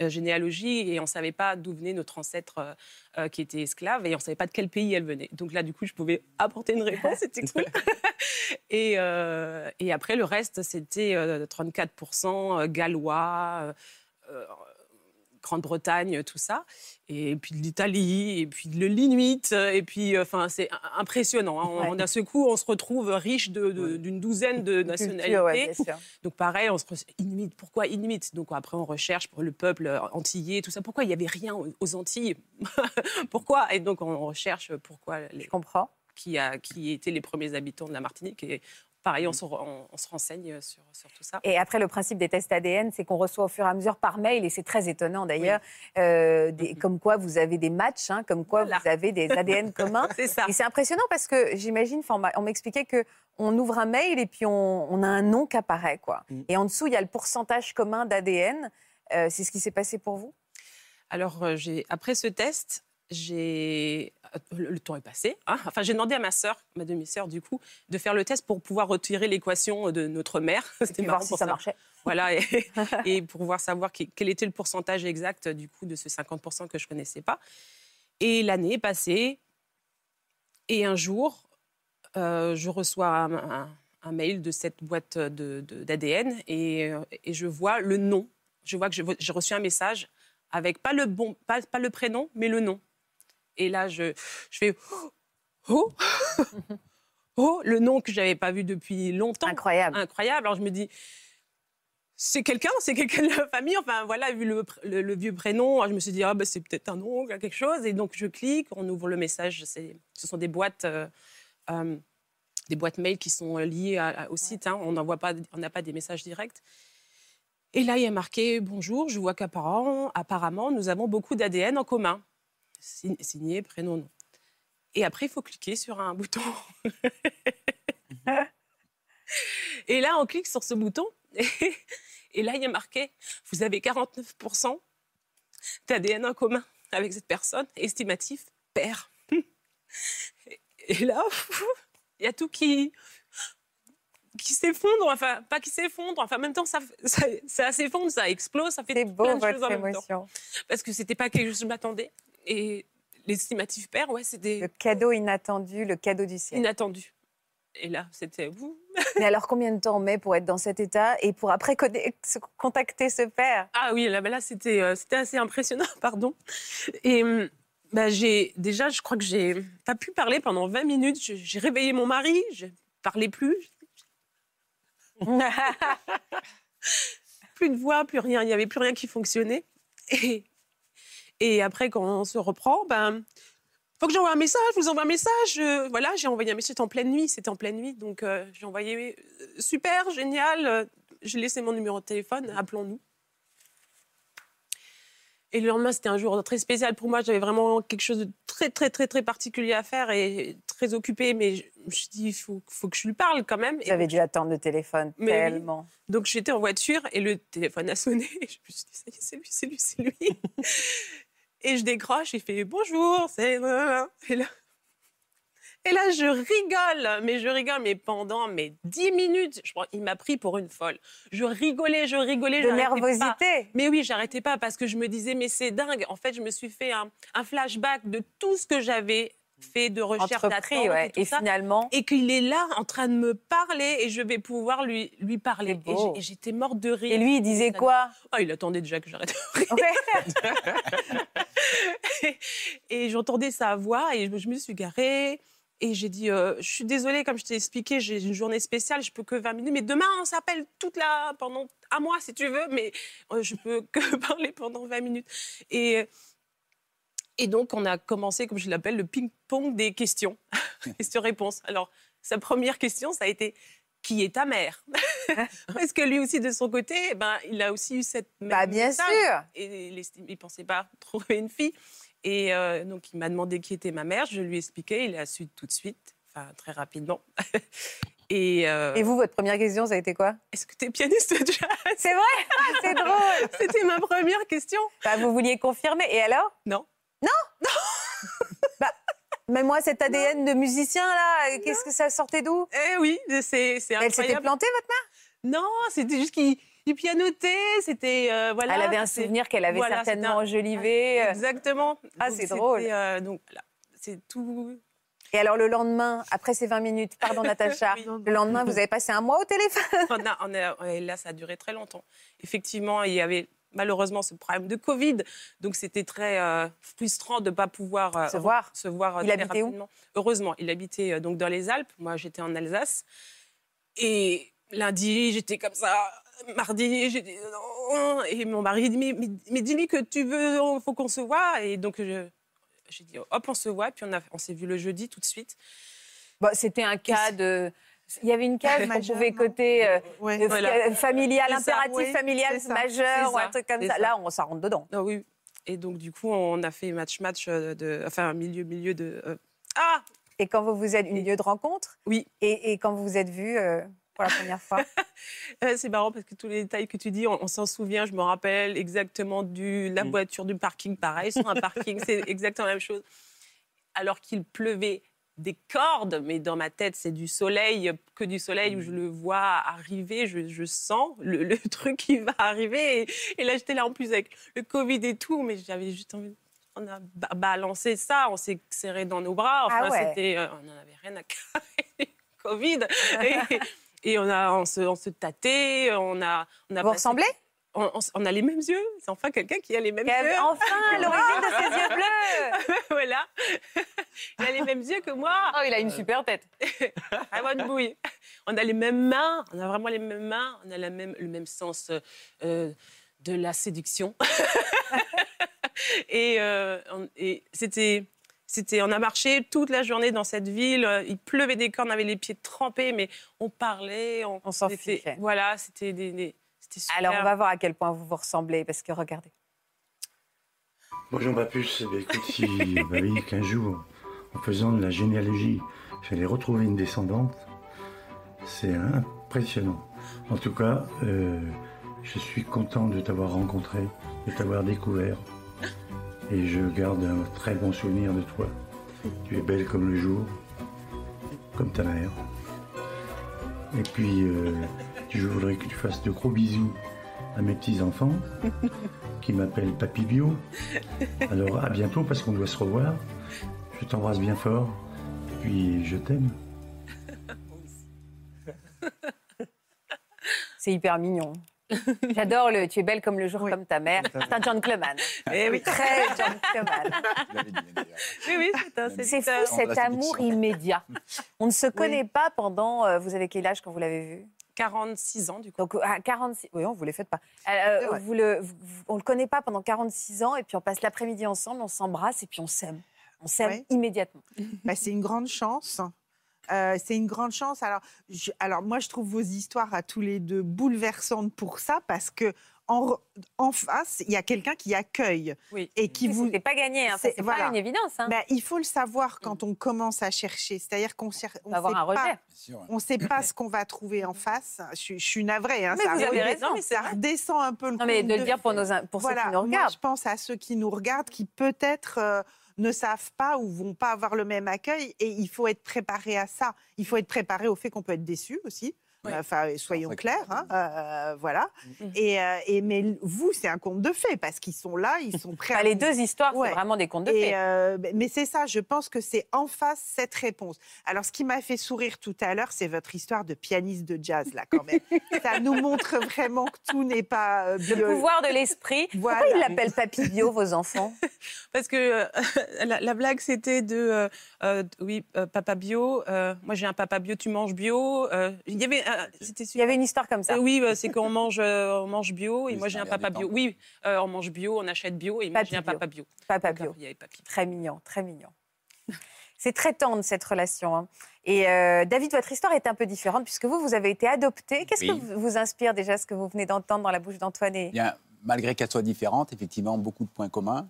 euh, généalogie et on ne savait pas d'où venait notre ancêtre euh, euh, qui était esclave et on ne savait pas de quel pays elle venait. Donc là, du coup, je pouvais apporter une réponse, c'était <laughs> cool. <laughs> et, et, après, le reste, c'était 34% gallois, Grande-Bretagne, tout ça, et puis de l'Italie, et puis le l'Inuit, et puis enfin c'est impressionnant. Hein. On, a ce coup, on se retrouve riche d'une douzaine de nationalités. Donc pareil, on se Inuit. Pourquoi Inuit Donc après on recherche pour le peuple antillais, tout ça. Pourquoi il n'y avait rien aux Antilles? <laughs> Pourquoi? Et donc on recherche pourquoi. Les... Je comprends. Qui, a, qui étaient les premiers habitants de la Martinique et pareil, on se, on, se renseigne sur, sur, tout ça. Et après, le principe des tests ADN, c'est qu'on reçoit au fur et à mesure par mail, et c'est très étonnant d'ailleurs, euh, mm-hmm. comme quoi vous avez des matchs, hein, comme quoi vous avez des <laughs> ADN communs. c'est ça. Et c'est impressionnant parce que j'imagine, on m'expliquait que on ouvre un mail et puis on, a un nom qui apparaît, quoi. Mm. Et en dessous, il y a le pourcentage commun d'ADN. Euh, c'est ce qui s'est passé pour vous? Alors, euh, après ce test, j'ai le, temps est passé. Hein. Enfin, j'ai demandé à ma sœur, ma demi-sœur du coup, de faire le test pour pouvoir retirer l'équation de notre mère. <laughs> C'était marrant si ça, marchait. Voilà, et, <laughs> pour pouvoir savoir quel était le pourcentage exact du coup de ce 50% que je connaissais pas. Et l'année est passée, et un jour, euh, je reçois un, mail de cette boîte d'ADN et, euh, et, je vois le nom. Je vois que j'ai reçu un message avec pas le bon, pas, pas le prénom, mais le nom. Et là, je, je fais oh, <laughs> oh, le nom que j'avais pas vu depuis longtemps. Incroyable. Incroyable. Alors je me dis, c'est quelqu'un, c'est quelqu'un de la famille. Enfin voilà, vu le, le, vieux prénom, je me suis dit, ah, bah, c'est peut-être un nom, quelque chose. Et donc je clique, on ouvre le message. Ce sont des boîtes. Euh, euh, des boîtes mail qui sont liées au site. Hein. On n'envoie pas, on n'a pas des messages directs. Et là, il y a marqué Bonjour, je vois qu'apparemment, apparemment, nous avons beaucoup d'ADN en commun signé, prénom, nom. Et après, il faut cliquer sur un bouton. <laughs> et là, on clique sur ce bouton. Et, là, il y a marqué Vous avez 49% d'ADN en commun avec cette personne, estimatif, père. <laughs> Et là, il y a tout qui, qui s'effondre, enfin, pas qui s'effondre, enfin, en même temps, ça, ça, s'effondre, ça explose, ça fait beau, plein de choses en même temps. Parce que c'était pas quelque chose que je m'attendais. Et l'estimatif père, ouais, c'était. Le cadeau inattendu, le cadeau du ciel. Inattendu. Et là, c'était vous. <laughs> Mais alors, combien de temps on met pour être dans cet état et pour après contacter ce père? Ah oui, là, là c'était, euh, assez impressionnant, <laughs> pardon. Et bah, j'ai déjà, je crois que j'ai pas pu parler pendant 20 minutes. J'ai réveillé mon mari, je parlais plus. <laughs> plus de voix, plus rien. Il n'y avait plus rien qui fonctionnait. Et et après, quand on se reprend, ben, faut que j'envoie un message, je vous envoie un message. Euh, voilà, j'ai envoyé un message, en pleine nuit, c'était en pleine nuit. Donc, euh, j'ai envoyé euh, super, génial. j'ai laissé mon numéro de téléphone, appelons-nous. Et le lendemain, c'était un jour très spécial pour moi. J'avais vraiment quelque chose de très, très, très, très particulier à faire et très occupé. Mais je me suis dit, il faut, faut, que je lui parle quand même. Vous avez dû attendre le téléphone tellement. Donc, j'étais en voiture et le téléphone a sonné. Et <laughs> je me suis dit, c'est lui, c'est lui, c'est lui. Et je décroche, il fait bonjour, c'est. Et là, et là, je rigole, mais je rigole, mais pendant mes dix minutes, je crois, il m'a pris pour une folle. Je rigolais, je rigolais. De nervosité. Mais oui, j'arrêtais pas parce que je me disais, mais c'est dingue. En fait, je me suis fait un, un flashback de tout ce que j'avais fait de recherche d'attente ouais. et, finalement et qu'il est là en train de me parler et je vais pouvoir lui lui parler. Et j'étais morte de rire. Et lui il disait quoi? Oh, il attendait déjà que j'arrête de <laughs> rire. <laughs> Et, j'entendais sa voix et je me suis garée et j'ai dit, euh, je suis désolée, comme je t'ai expliqué, j'ai une journée spéciale, je peux que 20 minutes, mais demain on s'appelle toute la pendant un mois si tu veux, mais euh, je peux que <laughs> parler pendant 20 minutes. Et et donc, on a commencé, comme je l'appelle, le ping-pong des questions, <laughs> questions-réponses. Alors, sa première question, ça a été qui est ta mère? <laughs> Parce que lui aussi, de son côté, eh ben, il a aussi eu cette même bah, bien sûr. Et il ne pensait pas <laughs> trouver une fille. Et euh, donc, il m'a demandé qui était ma mère. Je lui ai expliqué. Il a su tout de suite, enfin, très rapidement. Et, euh, Et, vous, votre première question, ça a été quoi? Est-ce que tu es pianiste de jazz C'est vrai? C'est drôle C'était ma première question. Bah, vous vouliez confirmer. Et alors? Non. Mais moi, cet ADN de musicien, là, qu'est-ce que ça sortait d'où? Eh oui, c'est incroyable. Elle s'était plantée, votre mère? Non, c'était juste qu'il pianotait, c'était... Euh, voilà, Elle avait un souvenir qu'elle avait certainement enjolivé. Euh. Exactement. Ah, c'est drôle. Euh, donc, voilà, c'est tout... Et alors le lendemain, après ces 20 minutes, pardon <laughs> Natacha, le lendemain, vous avez passé un mois au téléphone? On a, on a, Là, ça a duré très longtemps. Effectivement, il y avait malheureusement ce problème de Covid. Donc c'était très euh, frustrant de ne pas pouvoir euh, se voir. Se voir euh, il habitait où Heureusement, il habitait donc dans les Alpes. Moi, j'étais en Alsace. Et lundi, j'étais comme ça. Mardi, j'ai dit non. Et mon mari dit mais, mais, dis-lui que tu veux, il faut qu'on se voit. Et donc j'ai dit hop, on se voit. Puis on, on s'est vu le jeudi tout de suite. Bon, c'était un cas de Il y avait une case qu'on pouvait coter euh, euh, familial, impératif familial majeur ou un truc comme ça. Là, on s'en rentre dedans. Ah oui. Et donc, du coup, on a fait match-match, de, enfin, milieu, milieu de. Ah Et quand vous vous êtes. Milieu de rencontre? Oui. Et, et quand vous vous êtes vus pour la première fois? <laughs> C'est marrant parce que tous les détails que tu dis, on, s'en souvient. Je me rappelle exactement de la mm. voiture du parking, pareil, sur un parking, c'est exactement la même chose. Alors qu'il pleuvait des cordes, mais dans ma tête, c'est du soleil, que du soleil où je le vois arriver, je, sens le, <laughs> truc qui va arriver. Et, là, j'étais là en plus avec le Covid et tout, mais j'avais juste envie. On a balancé ça, on s'est serré dans nos bras. Enfin, ah c'était, euh, on n'en avait rien à carrer. <laughs> Covid. <laughs> Et, on, a, on, se, on se tâtait, on a... On a Vous ressemblez on, a les mêmes yeux. C'est enfin quelqu'un qui a les mêmes yeux. Enfin, l'origine de ses yeux bleus. <laughs> voilà. Il a les mêmes yeux que moi. Oh, il a une super tête. <laughs> vraiment une bouille. On a les mêmes mains. On a vraiment les mêmes mains. On a la même, le même sens euh, de la séduction. <laughs> et, euh, et c'était c'était, on a marché toute la journée dans cette ville. Il pleuvait des cornes, on avait les pieds trempés, mais on parlait. On, s'en fichait. Voilà, c'était des, alors, on va voir à quel point vous vous ressemblez, parce que regardez. Bonjour, Papus. Eh écoute, si, bah oui, qu'un jour, en faisant de la généalogie, j'allais retrouver une descendante, c'est impressionnant. En tout cas, euh, je suis content de t'avoir rencontré, de t'avoir découvert. Et je garde un très bon souvenir de toi. Tu es belle comme le jour, comme ta mère. Et puis, euh, je voudrais que tu fasses de gros bisous à mes petits-enfants <laughs> qui m'appellent Papy Bio. Alors à bientôt parce qu'on doit se revoir. Je t'embrasse bien fort. Et puis je t'aime. <laughs> C'est hyper mignon. J'adore le tu es belle comme le jour, comme ta mère. C'est un gentleman. Eh oui. Très gentleman. oui, oui, c'est fou cet amour immédiat. On ne se connaît pas pendant. Euh, vous avez quel âge quand vous l'avez vu? 46 ans, du coup. Donc, à 46... Oui, on vous les faites pas. Euh, vous le, on ne le connaît pas pendant 46 ans, et puis on passe l'après-midi ensemble, on s'embrasse, et puis on s'aime. On s'aime immédiatement. <laughs> Bah, c'est une grande chance. Euh, c'est une grande chance. Alors, alors, moi, je trouve vos histoires à tous les deux bouleversantes pour ça, parce que en, face, il y a quelqu'un qui accueille. Oui. Et qui vous. C'est pas gagné, hein. c'est pas une évidence. Hein. Ben, il faut le savoir quand on commence à chercher. C'est-à-dire qu'on on va avoir un rejet. On ne sait pas <laughs> ce qu'on va trouver en face. Je, suis navrée. Hein, mais vous avez raison, mais ça redescend un peu le. Non, mais de, le dire pour, nos, pour ceux qui nous regardent. Moi, je pense à ceux qui nous regardent, qui peut-être. Euh, ne savent pas ou vont pas avoir le même accueil et il faut être préparé à ça. Il faut être préparé au fait qu'on peut être déçu aussi. Enfin, soyons clairs, hein, euh, voilà. Mm. Et, euh, et, mais vous, c'est un conte de fées parce qu'ils sont là, ils sont prêts. les deux histoires, c'est vraiment des contes de fées. Euh, mais c'est ça, je pense que c'est en face cette réponse. Alors, ce qui m'a fait sourire tout à l'heure, c'est votre histoire de pianiste de jazz là, quand même. <laughs> ça nous montre vraiment que tout n'est pas le pouvoir de l'esprit. Pourquoi ils l'appellent Papy Bio, vos enfants? <laughs> Parce que <laughs> la, blague, c'était de oui, papa bio. moi, j'ai un papa bio, tu manges bio. il y avait il y avait une histoire comme ça. Euh, oui, bah, c'est qu'on mange, euh, on mange bio et moi j'ai un papa bio. Oui, euh, on mange bio, on achète bio et moi j'ai un papa bio. Papa bio. Très mignon, très mignon. C'est très tendre cette relation. Hein. Et David, votre histoire est un peu différente puisque vous, vous avez été adopté. Qu'est-ce que vous inspire déjà ce que vous venez d'entendre dans la bouche d'Antoine et... Bien, malgré qu'elles soient différentes, effectivement, beaucoup de points communs.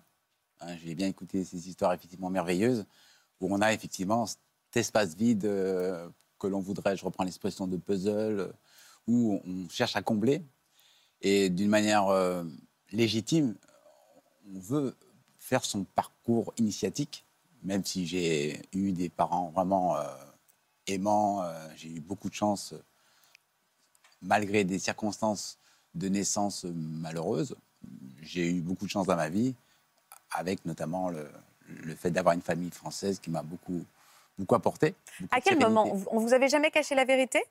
Hein, j'ai bien écouté ces histoires effectivement merveilleuses où on a effectivement cet espace vide que l'on voudrait, je reprends l'expression de puzzle, euh, où on cherche à combler. Et d'une manière euh, légitime, on veut faire son parcours initiatique, même si j'ai eu des parents vraiment euh, aimants, j'ai eu beaucoup de chance, malgré des circonstances de naissance malheureuses. J'ai eu beaucoup de chance dans ma vie, avec notamment le, le fait d'avoir une famille française qui m'a beaucoup beaucoup apporté. à quel moment On vous avait jamais caché la vérité?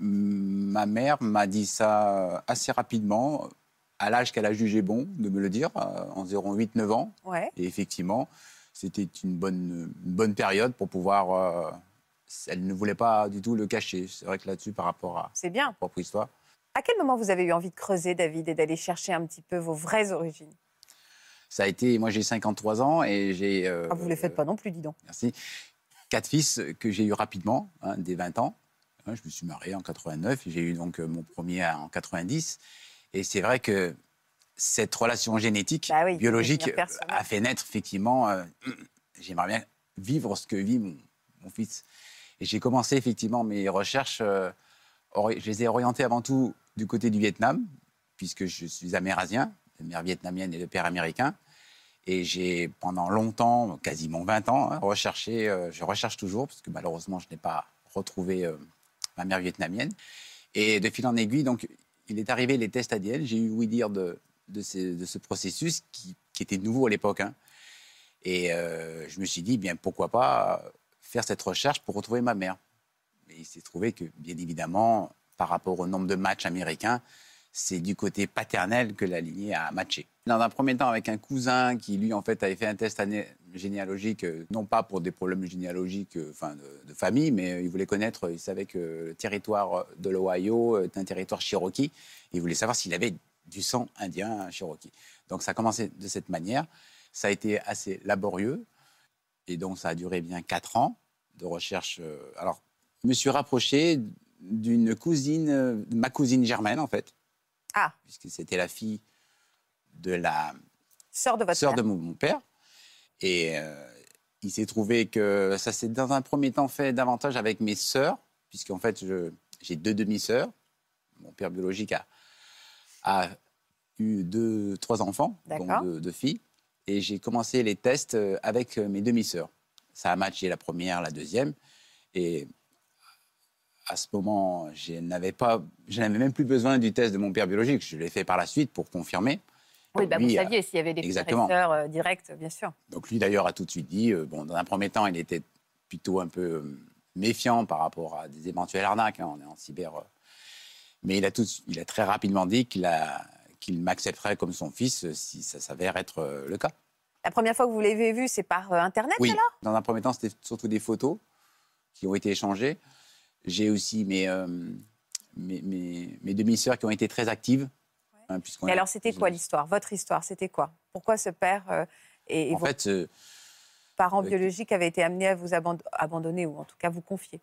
Ma mère m'a dit ça assez rapidement, à l'âge qu'elle a jugé bon de me le dire, euh, environ 8-9 ans. Ouais. Et effectivement, c'était une bonne, bonne période pour pouvoir. Euh, elle ne voulait pas du tout le cacher. C'est vrai que là-dessus, par rapport à C'est bien. propre histoire. À quel moment vous avez eu envie de creuser, David, et d'aller chercher un petit peu vos vraies origines? Ça a été, moi j'ai 53 ans et j'ai. Euh, ah, vous ne les faites pas non plus, dis donc. Merci quatre fils que j'ai eu rapidement, hein, dès 20 ans. je me suis marié en 89, j'ai eu donc mon premier en 90. Et c'est vrai que cette relation génétique, bah biologique, a fait naître effectivement. Euh, <clears throat> j'aimerais bien vivre ce que vit mon, fils. Et j'ai commencé effectivement mes recherches. Euh, je les ai orientées avant tout du côté du Vietnam, puisque je suis amérasien, mère vietnamienne et de père américain. Et j'ai pendant longtemps, quasiment 20 ans, hein, recherché, euh, je recherche toujours, parce que malheureusement je n'ai pas retrouvé ma mère vietnamienne. Et de fil en aiguille, donc, il est arrivé les tests ADN. J'ai eu oui dire de, ce processus qui, était nouveau à l'époque. Hein. Et euh, je me suis dit, bien, pourquoi pas faire cette recherche pour retrouver ma mère. Mais il s'est trouvé que, bien évidemment, par rapport au nombre de matchs américains, c'est du côté paternel que la lignée a matché. Dans un premier temps, avec un cousin qui, lui, en fait, avait fait un test généalogique, euh, non pas pour des problèmes généalogiques euh, enfin, de, famille, mais il voulait connaître, il savait que le territoire de l'Ohio est un territoire cherokee. Il voulait savoir s'il avait du sang indien cherokee. Donc ça a commencé de cette manière. Ça a été assez laborieux. Et donc ça a duré bien quatre ans de recherche. Euh, alors, je me suis rapproché d'une cousine, euh, ma cousine germaine en fait. Ah. Puisque c'était la fille de la sœur de votre sœur de mon, père. Et euh, il s'est trouvé que ça s'est dans un premier temps fait davantage avec mes sœurs, puisqu'en fait j'ai deux demi-sœurs. Mon père biologique a a eu deux, trois enfants, donc deux, filles. Et j'ai commencé les tests euh, avec euh, mes demi-sœurs. Ça a matché la première, la deuxième. Et à ce moment, je n'avais pas, je n'avais même plus besoin du test de mon père biologique. Je l'ai fait par la suite pour confirmer. Oui, bah vous saviez s'il y avait des Exactement. Euh, directs, bien sûr. Donc lui, d'ailleurs, a tout de suite dit, bon, dans un premier temps, il était plutôt un peu méfiant par rapport à des éventuelles arnaques. Hein. on est en cyber mais il a, tout, il a très rapidement dit qu'il qu'il m'accepterait comme son fils euh, si ça s'avère être euh, le cas. La première fois que vous l'avez vu, c'est par euh, Internet Oui, alors? Dans un premier temps, c'était surtout des photos qui ont été échangées. J'ai aussi mes, mes, mes, demi-sœurs qui ont été très actives. Hein, et alors, c'était quoi l'histoire? Votre histoire, c'était quoi? Pourquoi ce père et, en fait, parents biologiques avaient été amenés à vous abandonner ou en tout cas vous confier?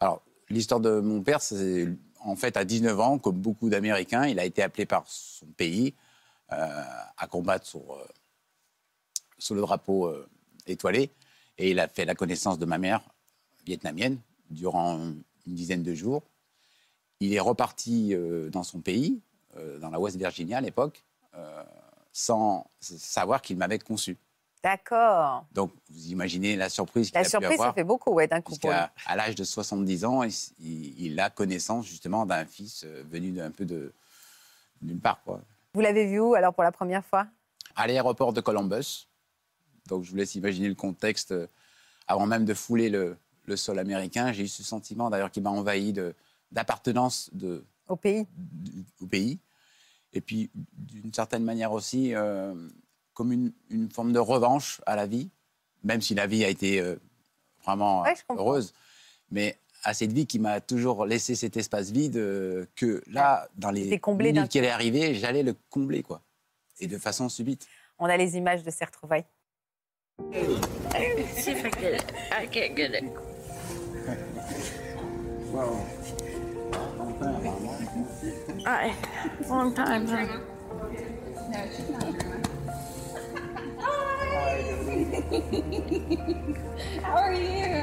Alors, l'histoire de mon père, c'est en fait, à 19 ans, comme beaucoup d'Américains, il a été appelé par son pays euh, à combattre sur, euh, sur le drapeau euh, étoilé. Et il a fait la connaissance de ma mère vietnamienne durant une dizaine de jours. Il est reparti dans son pays, dans la West Virginia à l'époque, sans savoir qu'il m'avait conçu. D'accord. Donc, vous imaginez la surprise qu'il a pu avoir. La surprise, ça fait beaucoup, ouais, d'un coup. À, à l'âge de 70 ans, il, a connaissance justement d'un fils euh, venu d'un peu de d'une part, quoi. Vous l'avez vu où, alors, pour la première fois? À l'aéroport de Columbus. Donc, je vous laisse imaginer le contexte. Euh, avant même de fouler le, le sol américain, j'ai eu ce sentiment, d'ailleurs, qui m'a envahi d'appartenance de, au pays. au pays. Et puis, d'une certaine manière aussi, euh, comme une, forme de revanche à la vie, même si la vie a été euh, vraiment heureuse. Mais à cette vie qui m'a toujours laissé cet espace vide, euh, que là, dans les minutes qui allaient arriver, j'allais le combler, quoi. Et de façon subite. On a les images de ces retrouvailles. Long time. How are you?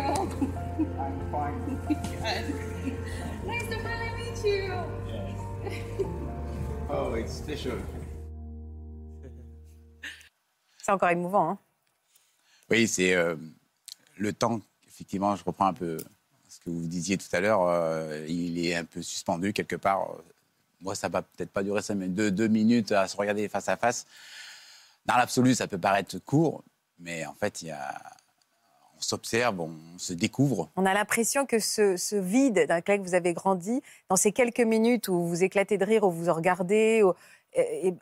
I'm fine. Good. Nice to finally meet you. Oh, it's special. C'est encore émouvant, hein? Oui, c'est euh, le temps. Effectivement, je reprends un peu vous disiez tout à l'heure. Euh, il est un peu suspendu quelque part. Moi, ça va peut-être pas durer ça, mais deux, minutes à se regarder face à face. Dans l'absolu, ça peut paraître court, mais en fait, on s'observe, on se découvre. On a l'impression que ce, vide dans lequel vous avez grandi, dans ces quelques minutes où vous éclatez de rire, où vous regardez, et,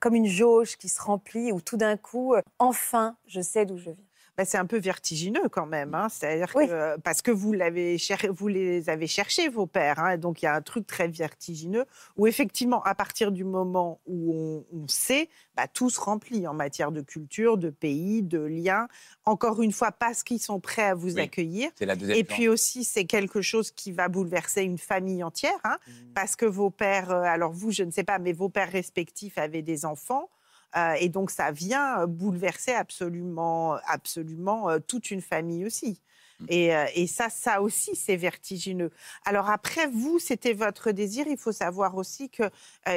comme une jauge qui se remplit, où tout d'un coup, euh, enfin, je sais d'où je viens. Bah, c'est un peu vertigineux quand même. Hein. C'est-à-dire que parce que vous, l'avez vous les avez cherchés, vos pères. Hein. donc il y a un truc très vertigineux où effectivement, à partir du moment où on, sait, bah, tout se remplit en matière de culture, de pays, de liens. Encore une fois, parce qu'ils sont prêts à vous accueillir. Et puis aussi, c'est quelque chose qui va bouleverser une famille entière, hein, mmh. parce que vos pères, euh, alors vous, je ne sais pas, mais vos pères respectifs avaient des enfants. Euh, et donc, ça vient euh, bouleverser absolument, absolument toute une famille aussi. Mmh. Et, ça, ça aussi, c'est vertigineux. Alors après, vous, c'était votre désir. Il faut savoir aussi qu'il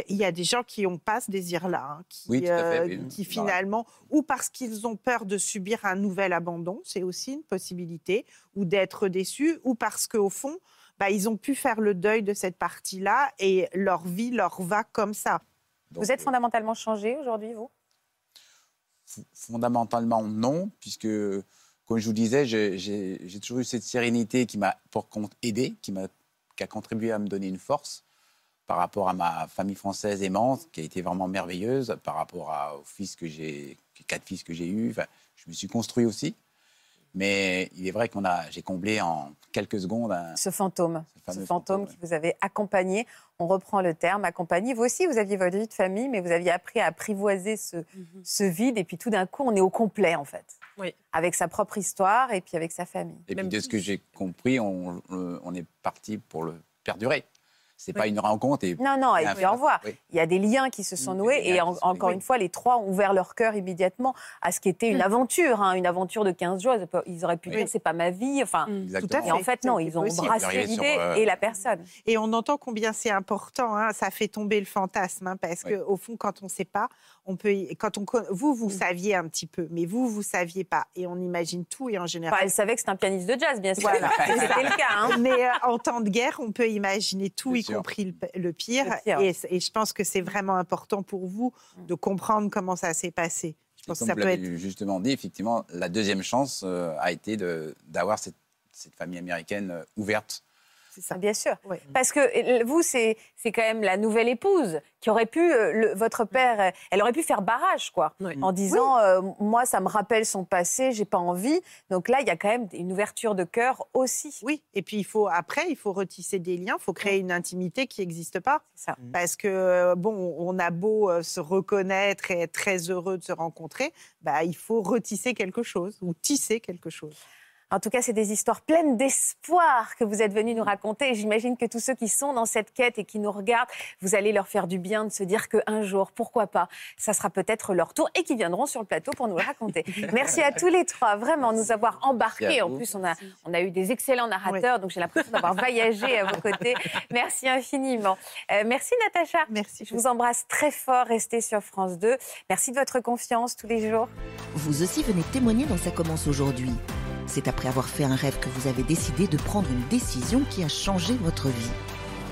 il y a des gens qui n'ont pas ce désir-là, hein, qui, qui finalement, ou parce qu'ils ont peur de subir un nouvel abandon, c'est aussi une possibilité, ou d'être déçus, ou parce qu'au fond, bah, ils ont pu faire le deuil de cette partie-là et leur vie leur va comme ça. Vous êtes fondamentalement changé aujourd'hui, vous? Fondamentalement, non, puisque, comme je vous disais, j'ai toujours eu cette sérénité qui m'a pour compte aidé, qui, m'a, qui a contribué à me donner une force par rapport à ma famille française aimante, qui a été vraiment merveilleuse, par rapport à, aux fils que j'ai, quatre fils que j'ai eus. je me suis construit aussi. Mais il est vrai qu'on a, j'ai comblé en quelques secondes ce fantôme, ce, fantôme, qui vous avait accompagné. On reprend le terme, accompagné. Vous aussi, vous aviez votre vie de famille, mais vous aviez appris à apprivoiser ce, mhm. ce vide. Et puis tout d'un coup, on est au complet, en fait. Oui. Avec sa propre histoire et puis avec sa famille. Et puis de ce que j'ai compris, on, on est parti pour le perdurer. C'est pas une rencontre. Et non, non, et puis au revoir. Il y a des liens qui se sont noués et encore une fois, les trois ont ouvert leur cœur immédiatement à ce qui était une mm. aventure, hein, une aventure de 15 jours. Ils auraient pu dire c'est pas ma vie. Enfin, mm. tout à fait. Et en fait, non, ils ont embrassé l'idée euh, et la personne. Et on entend combien c'est important. Hein, ça fait tomber le fantasme hein, parce que au fond, quand on ne sait pas, on peut, quand on, vous, vous mm. saviez un petit peu, mais vous, vous saviez pas. Et on imagine tout et en général. elle savait que c'était un pianiste de jazz, bien sûr. Voilà. <laughs> c'était le cas. Hein. Mais euh, en temps de guerre, on peut imaginer tout, y compris le, pire. Et, je pense que c'est vraiment important pour vous mm. de comprendre comment ça s'est passé. Je pense que ça peut être justement dit. Effectivement, la deuxième chance euh, a été d'avoir cette, cette, famille américaine euh, ouverte ça. Bien sûr. Parce que vous, c'est quand même la nouvelle épouse qui aurait pu, euh, votre père, euh, elle aurait pu faire barrage, quoi, en disant euh, Moi, ça me rappelle son passé, j'ai pas envie. Donc là, il y a quand même une ouverture de cœur aussi. Oui, et puis il faut, après, il faut retisser des liens, il faut créer une intimité qui n'existe pas. Ça. Mmh. Parce que, bon, on a beau se reconnaître et être très heureux de se rencontrer, bah, il faut retisser quelque chose ou tisser quelque chose. En tout cas, c'est des histoires pleines d'espoir que vous êtes venus nous raconter. J'imagine que tous ceux qui sont dans cette quête et qui nous regardent, vous allez leur faire du bien de se dire qu'un jour, pourquoi pas, ça sera peut-être leur tour et qu'ils viendront sur le plateau pour nous le raconter. <laughs> Merci à tous les trois, vraiment, nous avoir embarqués. En plus, on a, on a eu des excellents narrateurs, donc j'ai l'impression d'avoir voyagé à vos côtés. <laughs> Merci infiniment. Euh, merci Natacha. Merci. Je vous embrasse très fort. Restez sur France 2. Merci de votre confiance tous les jours. Vous aussi venez témoigner dans Ça commence aujourd'hui. C'est après avoir fait un rêve que vous avez décidé de prendre une décision qui a changé votre vie.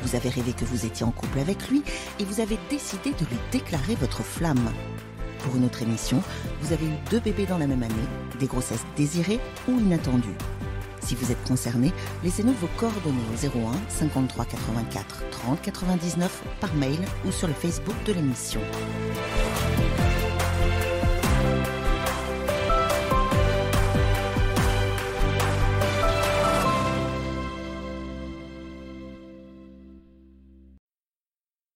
Vous avez rêvé que vous étiez en couple avec lui et vous avez décidé de lui déclarer votre flamme. Pour une autre émission, vous avez eu deux bébés dans la même année, des grossesses désirées ou inattendues. Si vous êtes concerné, laissez-nous vos coordonnées au 01 53 84 30 99 par mail ou sur le Facebook de l'émission.